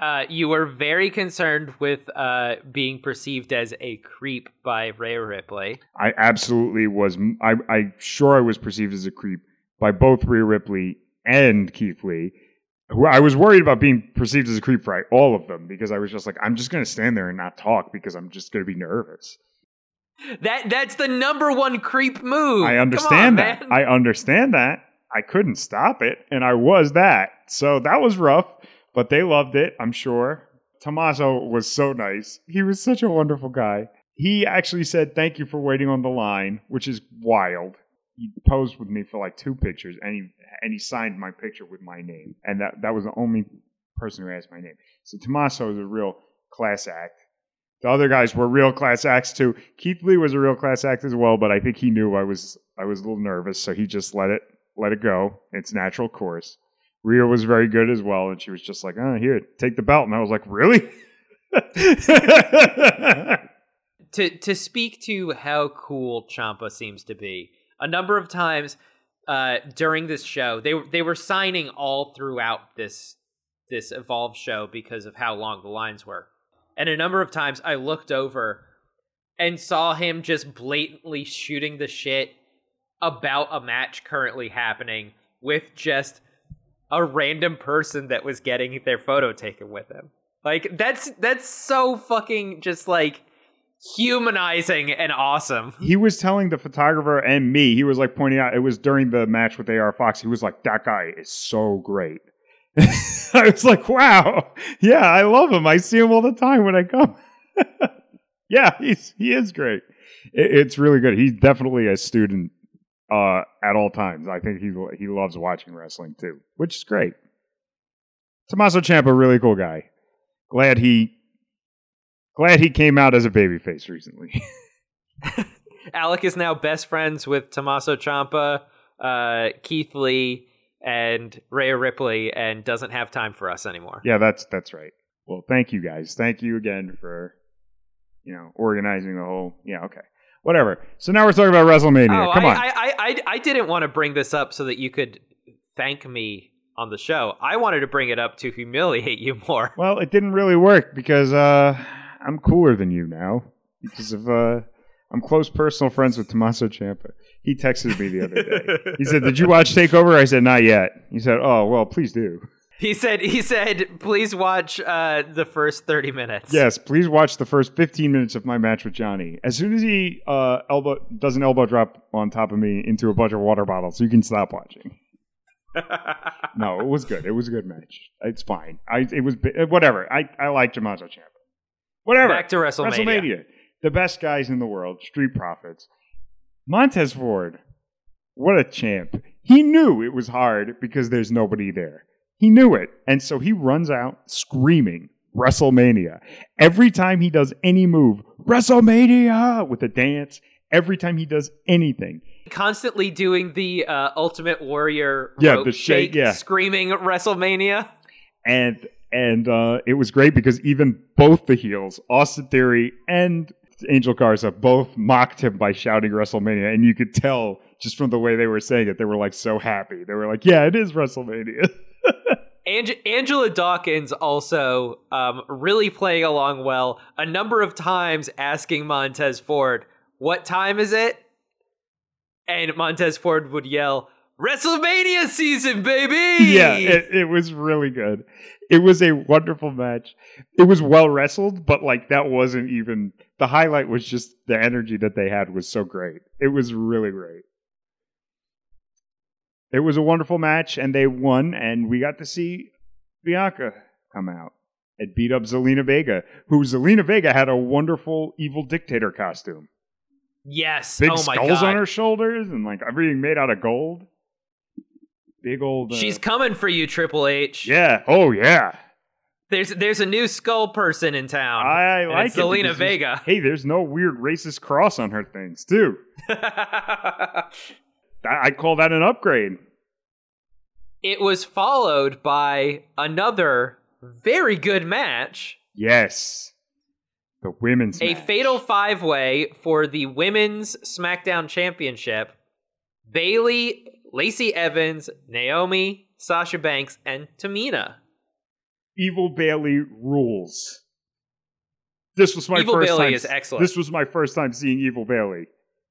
Uh, you were very concerned with uh, being perceived as a creep by Rhea Ripley. I absolutely was. I, I sure I was perceived as a creep by both Rhea Ripley and Keith Lee. Who I was worried about being perceived as a creep for all of them because I was just like, I'm just going to stand there and not talk because I'm just going to be nervous. That that's the number one creep move. I understand on, that. man. I understand that. I couldn't stop it, and I was that. So that was rough, but they loved it, I'm sure. Tommaso was so nice. He was such a wonderful guy. He actually said, Thank you for waiting on the line, which is wild. He posed with me for like two pictures, and he and he signed my picture with my name, and that that was the only person who asked my name. So Tommaso is a real class act. The other guys were real class acts too. Keith Lee was a real class act as well, but I think he knew I was I was a little nervous, so he just let it let it go. It's natural course. Rhea was very good as well, and she was just like, "Oh, here, take the belt," and I was like, "Really?" to to speak to how cool Ciampa seems to be. A number of times uh, during this show, they they were signing all throughout this this Evolve show because of how long the lines were. And a number of times I looked over and saw him just blatantly shooting the shit about a match currently happening with just a random person that was getting their photo taken with him. Like that's that's so fucking just like humanizing and awesome. he was telling the photographer and me, he was like pointing out, it was during the match with AR Fox. He was like, that guy is so great. I was like, wow. Yeah, I love him. I see him all the time when I come. yeah, he's, he is great. It, it's really good. He's definitely a student uh, at all times. I think he, he loves watching wrestling too, which is great. Tommaso Ciampa, really cool guy. Glad he glad he came out as a babyface recently. Alec is now best friends with Tommaso Ciampa, uh, Keith Lee, and Rhea Ripley, and doesn't have time for us anymore. Yeah, that's that's right. Well, thank you guys. Thank you again for you know organizing the whole. Yeah, okay, whatever. So now we're talking about WrestleMania. Oh, Come I, on. I, I, I, I didn't want to bring this up so that you could thank me on the show. I wanted to bring it up to humiliate you more. well, it didn't really work because uh, I'm cooler than you now because of uh, I'm close personal friends with Tommaso Ciampa. He texted me the other day. He said, "Did you watch Takeover?" I said, "Not yet." He said, "Oh well, please do." He said, he said, please watch uh, the first 30 minutes. Yes, please watch the first 15 minutes of my match with Johnny. As soon as he uh, elbow does an elbow drop on top of me into a bunch of water bottles, you can stop watching. No, it was good. It was a good match. It's fine. I it was whatever. I I like Tommaso Ciampa. Whatever. Back to WrestleMania. the best guys in the world, Street Profits. Montez Ford, what a champ. He knew it was hard because there's nobody there. He knew it. And so he runs out screaming WrestleMania. Every time he does any move, WrestleMania with a dance, every time he does anything. Constantly doing the uh, Ultimate Warrior Yeah, rope the shake, yeah. screaming WrestleMania. And and uh, it was great because even both the heels, Austin Theory and Angel Garza, both mocked him by shouting WrestleMania, and you could tell just from the way they were saying it, they were like so happy. They were like, "Yeah, it is WrestleMania." Ange- Angelo Dawkins also um, really playing along well. A number of times asking Montez Ford, "What time is it?" And Montez Ford would yell, "WrestleMania season, baby!" yeah, it, it was really good. It was a wonderful match. It was well wrestled, but like that wasn't even the highlight. Was just the energy that they had was so great. It was really great. It was a wonderful match, and they won, and we got to see Bianca come out and beat up Zelina Vega, who Zelina Vega had a wonderful evil dictator costume. yes. Big oh my skulls on her shoulders and like everything made out of gold. Big old. Uh, She's coming for you, Triple H. yeah. Oh yeah. There's there's a new skull person in town. I like it's it there's- Vega. Hey, there's no weird racist cross on her things too. I- I'd call that an upgrade. it was followed by another very good match, Yes. The women's a match. fatal five way for the women's SmackDown Championship. Bayley, Lacey Evans, Naomi, Sasha Banks, and Tamina. Evil Bayley rules. This was my Evil first Bayley time. is excellent. This was my first time seeing Evil Bayley.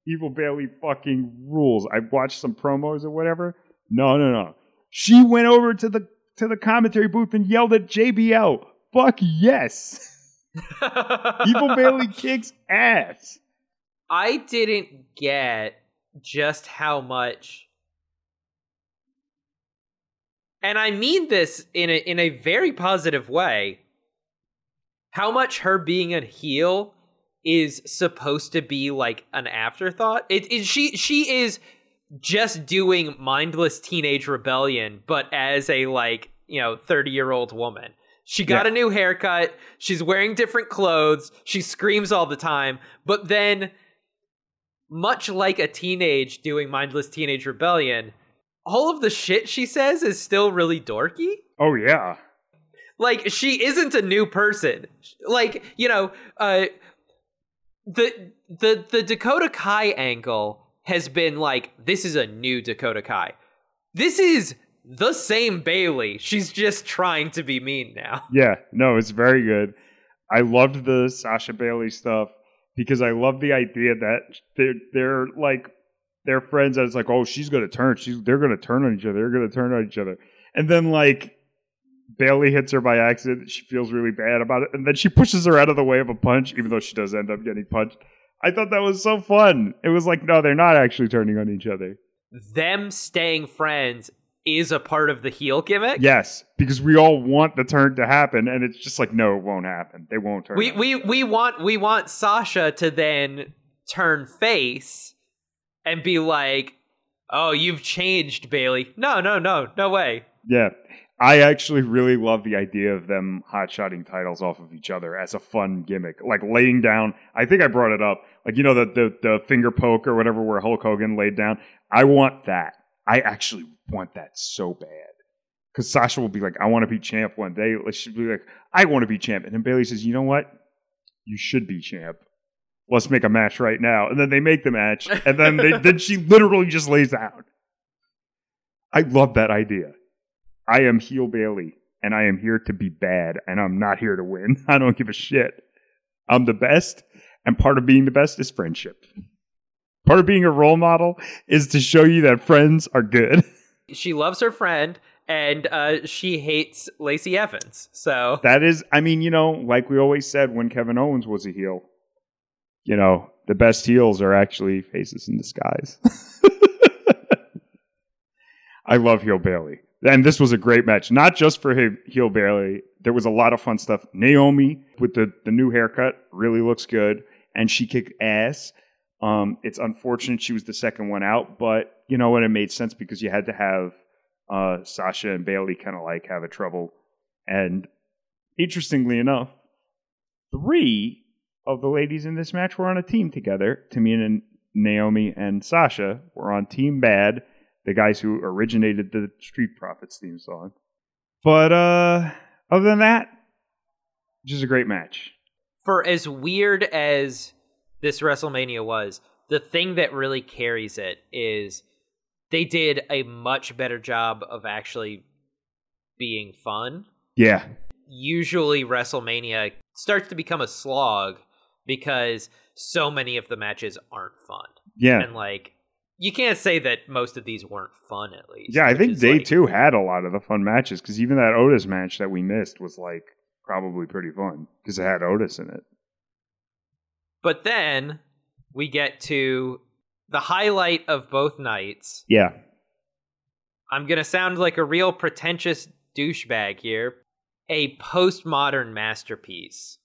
Evil Bayley fucking rules. I've watched some promos or whatever. No, no, no. She went over to the to the commentary booth and yelled at JBL. Fuck yes. Evil Bayley kicks ass. I didn't get just how much and I mean this in a in a very positive way how much her being a heel is supposed to be like an afterthought. It, it she she is just doing mindless teenage rebellion but as a like, you know, 30-year-old woman. She got Yeah. a new haircut, she's wearing different clothes, she screams all the time, but then much like a teenage doing mindless teenage rebellion, all of the shit she says is still really dorky. Oh yeah. Like she isn't a new person. Like, you know, uh the the the Dakota Kai angle has been like this is a new Dakota Kai. This is the same Bayley. She's just trying to be mean now. Yeah, no, it's very good. I loved the Sasha Bayley stuff because I love the idea that they're they're like they're friends it's like, oh, she's gonna turn. She's they're gonna turn on each other, they're gonna turn on each other. And then like Bayley hits her by accident, she feels really bad about it, and then she pushes her out of the way of a punch, even though she does end up getting punched. I thought that was so fun. It was like, no, they're not actually turning on each other. Them staying friends is a part of the heel gimmick. Yes, because we all want the turn to happen, and it's just like, no, it won't happen. They won't turn. we on we we want we want Sasha to then turn face and be like, "Oh, you've changed, Bayley." No, no, no, no way. Yeah. I actually really love the idea of them hot-shotting titles off of each other as a fun gimmick. Like laying down, I think I brought it up, like, you know, the, the, the finger poke or whatever where Hulk Hogan laid down. I want that. I actually want that so bad. Because Sasha will be like, I want to be champ one day. She'll be like, I want to be champ. And then Bayley says, you know what? You should be champ. Let's make a match right now. And then they make the match. And then, they, then she literally just lays down. I love that idea. I am heel Bayley, and I am here to be bad, and I'm not here to win. I don't give a shit. I'm the best, and part of being the best is friendship. Part of being a role model is to show you that friends are good. She loves her friend and uh, she hates Lacey Evans. So That is, I mean, you know, like we always said when Kevin Owens was a heel, you know, the best heels are actually faces in disguise. I love heel Bayley. And this was a great match, not just for he- heel Bayley. There was a lot of fun stuff. Naomi with the, the new haircut really looks good. and she kicked ass. Um, it's unfortunate she was the second one out, but you know what? It made sense because you had to have uh, Sasha and Bayley kind of like have a trouble. And interestingly enough, three of the ladies in this match were on a team together. Tamina Naomi and Sasha were on Team Bad, the guys who originated the Street Profits theme song. But uh, other than that, just a great match. For as weird as this WrestleMania was, the thing that really carries it is they did a much better job of actually being fun. Yeah. Usually WrestleMania starts to become a slog because so many of the matches aren't fun. Yeah. And like you can't say that most of these weren't fun at least. Yeah, I think day like- two had a lot of the fun matches because even that Otis match that we missed was like probably pretty fun because it had Otis in it. But then we get to the highlight of both nights. Yeah. I'm going to sound like a real pretentious douchebag here. A postmodern masterpiece.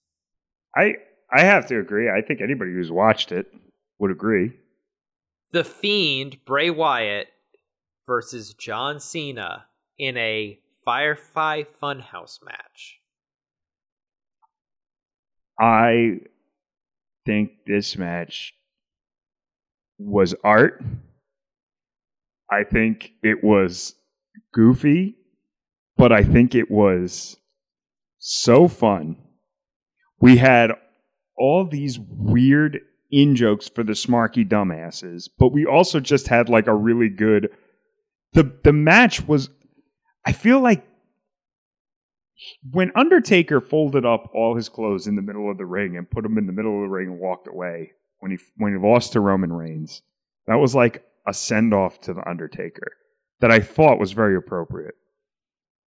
I I have to agree. I think anybody who's watched it would agree. The Fiend, Bray Wyatt, versus John Cena in a Firefly Funhouse match. I think this match was art. I think it was goofy, but I think it was so fun. We had all these weird in jokes for the smarky dumbasses, but we also just had like a really good the the match was I feel like when Undertaker folded up all his clothes in the middle of the ring and put them in the middle of the ring and walked away when he when he lost to Roman Reigns, that was like a send off to the Undertaker that I thought was very appropriate.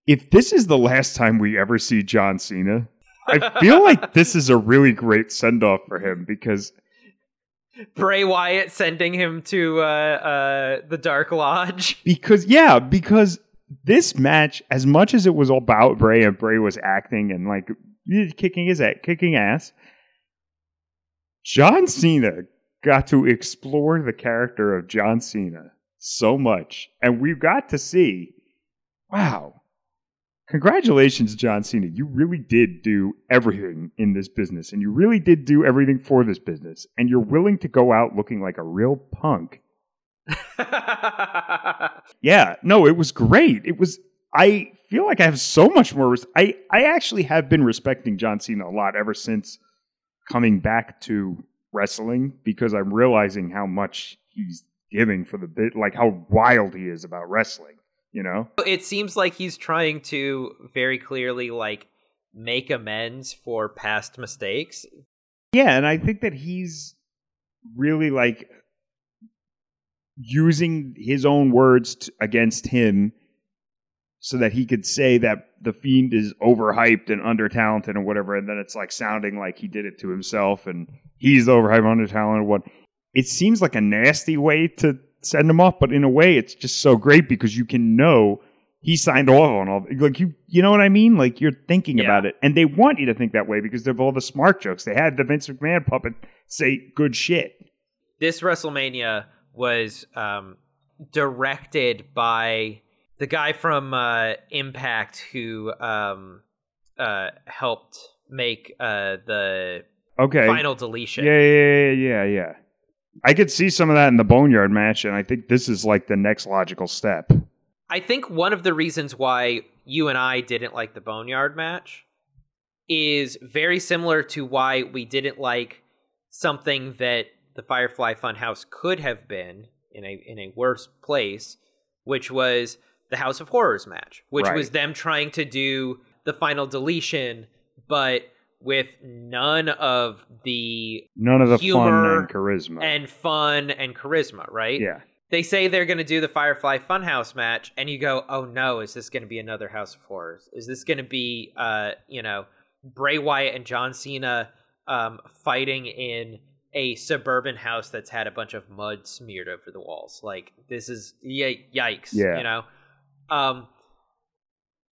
If this is the last time we ever see John Cena, I feel like this is a really great send off for him because Bray Wyatt sending him to uh, uh, the Dark Lodge. because yeah, because this match, as much as it was about Bray and Bray was acting and like kicking his ass, kicking ass, John Cena got to explore the character of John Cena so much, and we got to see, wow. Congratulations, John Cena. You really did do everything in this business, and you really did do everything for this business, and you're willing to go out looking like a real punk yeah, no, it was great. It was. I feel like I have so much more. Res- I I actually have been respecting John Cena a lot ever since coming back to wrestling because I'm realizing how much he's giving for the bit, like how wild he is about wrestling. You know? it seems like he's trying to very clearly like make amends for past mistakes. Yeah, and I think that he's really like using his own words t- against him so that he could say that the fiend is overhyped and under talented and whatever and then it's like sounding like he did it to himself and he's the overhyped under talented one it seems like a nasty way to send him off but in a way it's just so great because you can know he signed off on all like you you know what i mean like you're thinking Yeah. about it and they want you to think that way because of all the smart jokes they had the vince mcmahon puppet say good shit This WrestleMania was um, directed by the guy from uh, Impact who um, uh, helped make uh, the okay final deletion. Yeah, yeah, yeah, yeah, yeah. I could see some of that in the Boneyard match, and I think this is like the next logical step. I think one of the reasons why you and I didn't like the Boneyard match is very similar to why we didn't like something that the Firefly Funhouse could have been in a in a worse place, which was the House of Horrors match, which Right. was them trying to do the final deletion, but with none of the None of the fun Humor and charisma. and fun and charisma, right? yeah, they say they're going to do the Firefly Funhouse match, and you go, "Oh no, is this going to be another House of Horrors? Is this going to be, uh, you know, Bray Wyatt and John Cena um, fighting in a suburban house that's had a bunch of mud smeared over the walls? Like this is y- yikes, Yeah. you know." Um,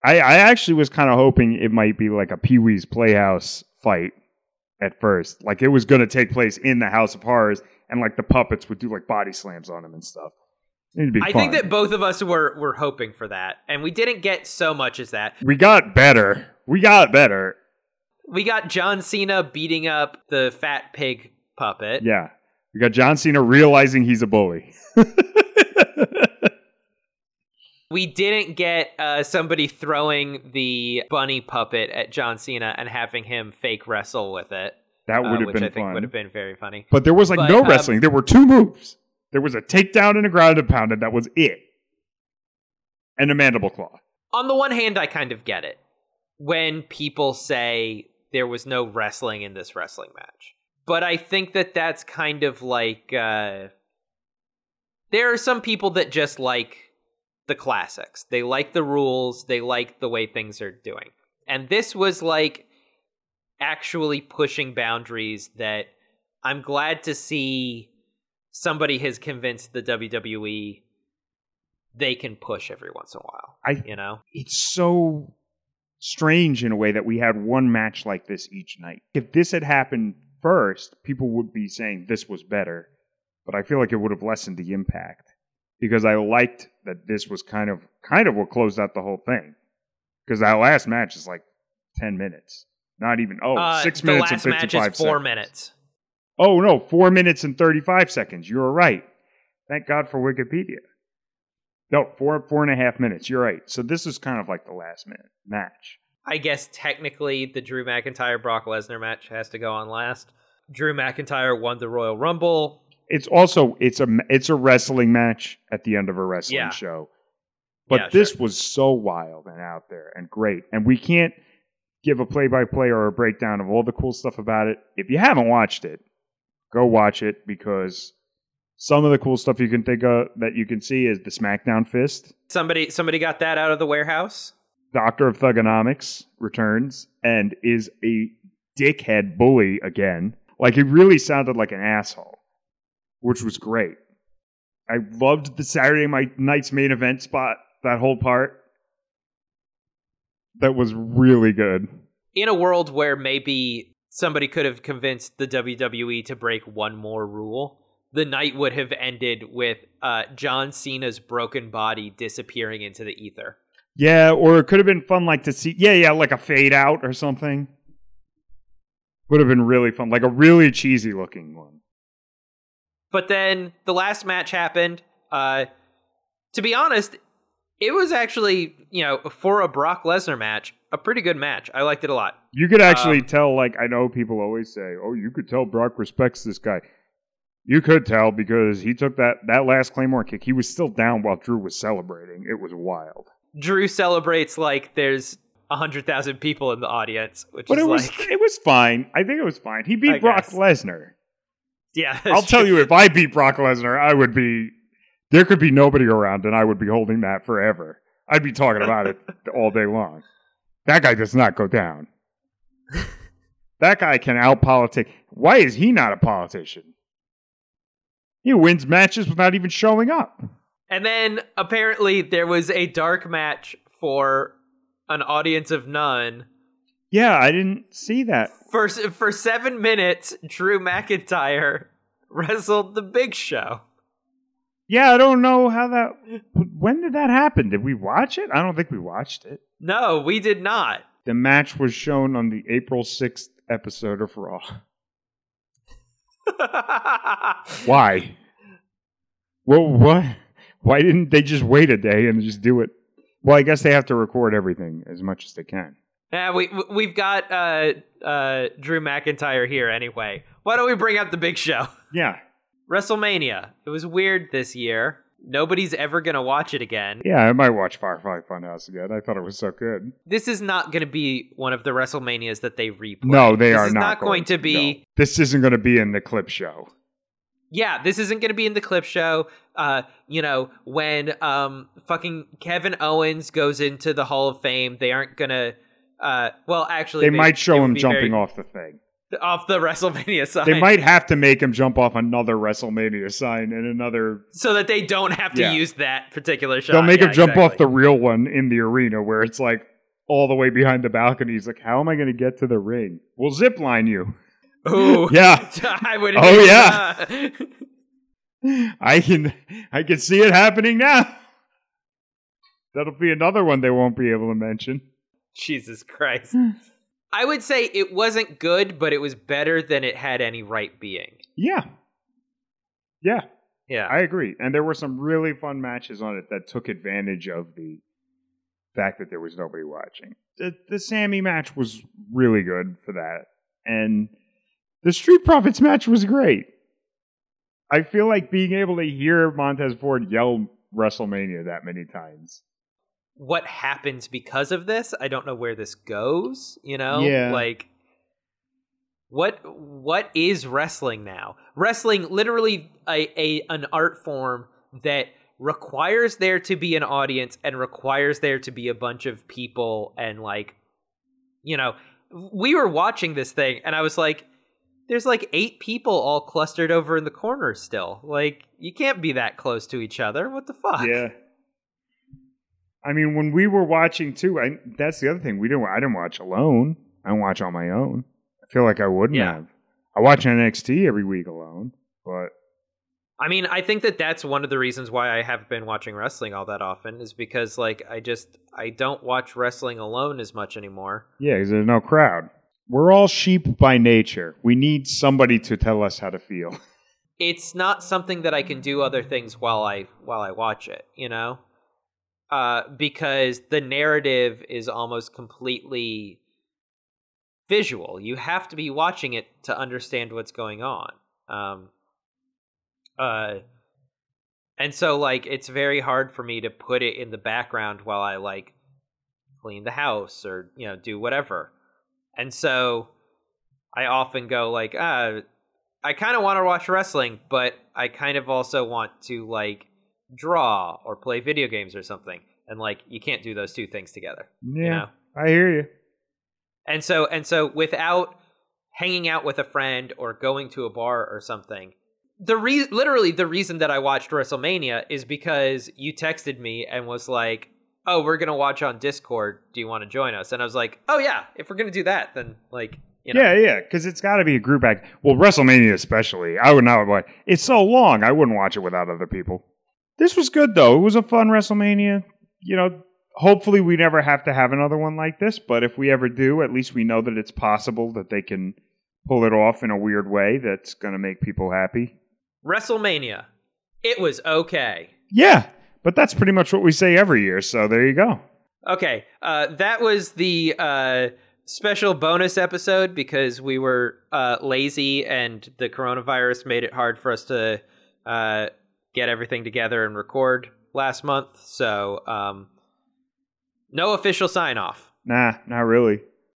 I, I actually was kind of hoping it might be like a Pee Wee's Playhouse fight, at first. Like it was going to take place in the House of Horrors, and like the puppets would do like body slams on him and stuff. It'd be I fun. think that both of us were were hoping for that, and we didn't get so much as that. we got better. We got better. We got John Cena beating up the fat pig puppet. Yeah. We got John Cena realizing he's a bully. We didn't get uh, somebody throwing the bunny puppet at John Cena and having him fake wrestle with it, that uh, would have which been I think fun. would have been very funny. But there was like But, no um, wrestling. There were two moves. There was a takedown and a ground and pound, and that was it. And a mandible claw. On the one hand, I kind of get it when people say there was no wrestling in this wrestling match. But I think that that's kind of like uh, there are some people that just like the classics. They like the rules, they like the way things are doing. And this was like actually pushing boundaries that I'm glad to see somebody has convinced the WWE they can push every once in a while. I You know? it's so strange in a way that we had one match like this each night. If this had happened first, people would be saying this was better, but I feel like it would have lessened the impact because I liked that this was kind of kind of what closed out the whole thing. Because that last match is like ten minutes, not even oh Uh, six the minutes last and match fifty five is four seconds. minutes. Oh no, four minutes and thirty five seconds. You were right. Thank God for Wikipedia. No, four four and a half minutes. You're right. So this is kind of like the last minute match. I guess technically the Drew McIntyre Brock Lesnar match has to go on last. Drew McIntyre won the Royal Rumble. It's also it's a it's a wrestling match at the end of a wrestling Yeah. show. But Yeah, this sure. was so wild and out there and great. And we can't give a play by play or a breakdown of all the cool stuff about it. If you haven't watched it, go watch it because some of the cool stuff you can think of that you can see is the SmackDown Fist. Somebody somebody got that out of the warehouse. Doctor of Thugonomics returns and is a dickhead bully again. Like he really sounded like an asshole, which was great. I loved the Saturday night's main event spot. That whole part that was really good. In a world where maybe somebody could have convinced the WWE to break one more rule, the night would have ended with uh, John Cena's broken body disappearing into the ether. Yeah, or it could have been fun, like to see. Yeah, yeah, like a fade out or something. Would have been really fun, like a really cheesy looking one. But then the last match happened. Uh, to be honest, it was actually, you know, for a Brock Lesnar match, a pretty good match. I liked it a lot. You could actually Um, tell, like, I know people always say, oh, you could tell Brock respects this guy. You could tell because he took that, that last Claymore kick. He was still down while Drew was celebrating. It was wild. Drew celebrates like there's a hundred thousand people in the audience, which But is it was like, it was fine. I think it was fine. He beat I Brock. Lesnar. Yeah. I'll tell true. you, if I beat Brock Lesnar, I would be. There could be nobody around, and I would be holding that forever. I'd be talking about it all day long. That guy does not go down. that guy can out politic. Why is he not a politician? He wins matches without even showing up. And then apparently there was a dark match for an audience of none. Yeah, I didn't see that. For for seven minutes, Drew McIntyre wrestled the Big Show. Yeah, I don't know how that. When did that happen? Did we watch it? I don't think we watched it. No, we did not. The match was shown on the April 6th episode of Raw. Why? Well, what? Why didn't they just wait a day and just do it? Well, I guess they have to record everything as much as they can. Yeah, we we've got uh, uh, Drew McIntyre here anyway. Why don't we bring up the Big Show? Yeah. WrestleMania. It was weird this year. Nobody's ever gonna watch it again. Yeah, I might watch Firefly Funhouse again. I thought it was so good. This is not going to be one of the WrestleManias that they replay. No, they this are is not, not going to be. no. This isn't going to be in the clip show. Yeah, this isn't going to be in the clip show. Uh, you know, when um fucking Kevin Owens goes into the Hall of Fame, they aren't gonna. Uh, well, actually, They, might show him jumping very- off the thing. off the WrestleMania sign. They might have to make him jump off another WrestleMania sign and another. so that they don't have to Yeah. use that particular shot. They'll make Yeah, him jump off the real one in the arena where it's like all the way behind the balcony. He's like, "How am I going to get to the ring?" We'll zip line you. Ooh, Yeah. I would. Oh, yeah. I can I can see it happening now. That'll be another one they won't be able to mention. Jesus Christ. Hmm. I would say it wasn't good, but it was better than it had any right being. Yeah. Yeah, Yeah. I agree. And there were some really fun matches on it that took advantage of the fact that there was nobody watching. The the Sami match was really good for that. And the Street Profits match was great. I feel like being able to hear Montez Ford yell WrestleMania that many times. What happens because of this? I don't know where this goes, you know? Yeah. Like what what is wrestling now? Wrestling literally a, a an art form that requires there to be an audience and requires there to be a bunch of people and like you know, we were watching this thing and I was like there's like eight people all clustered over in the corner still. Like you can't be that close to each other. What the fuck? Yeah. I mean, when we were watching too, I, that's the other thing. We didn't. I didn't watch alone. I don't watch on my own. I feel like I wouldn't Yeah. have. I watch NXT every week alone, but I mean, I think that that's one of the reasons why I haven't been watching wrestling all that often is because like I just I don't watch wrestling alone as much anymore. yeah, because there's no crowd. We're all sheep by nature. We need somebody to tell us how to feel. It's not something that I can do other things while I while I watch it, you know? Uh because the narrative is almost completely visual. You have to be watching it to understand what's going on. Um uh and so like it's very hard for me to put it in the background while I like clean the house or you know do whatever. And so I often go like ah I kind of want to watch wrestling, but I kind of also want to like draw or play video games or something. And like you can't do those two things together, Yeah, you know. I hear you. And so and so without hanging out with a friend or going to a bar or something, the re- literally the reason that I watched WrestleMania is because you texted me and was like, "Oh, we're gonna watch on Discord. Do you want to join us?" And I was like, "Oh yeah, if we're gonna do that, then like." You know, Yeah, yeah, because it's got to be a group act. Well, WrestleMania especially. I would not watch. It's so long. I wouldn't watch it without other people. This was good though. It was a fun WrestleMania. You know, hopefully we never have to have another one like this. But if we ever do, at least we know that it's possible that they can pull it off in a weird way that's going to make people happy. WrestleMania. It was okay. Yeah, but that's pretty much what we say every year. So there you go. Okay, uh, that was the uh, special bonus episode because we were uh, lazy and the coronavirus made it hard for us to uh, get everything together and record last month. So, um, no official sign off. Nah, not really.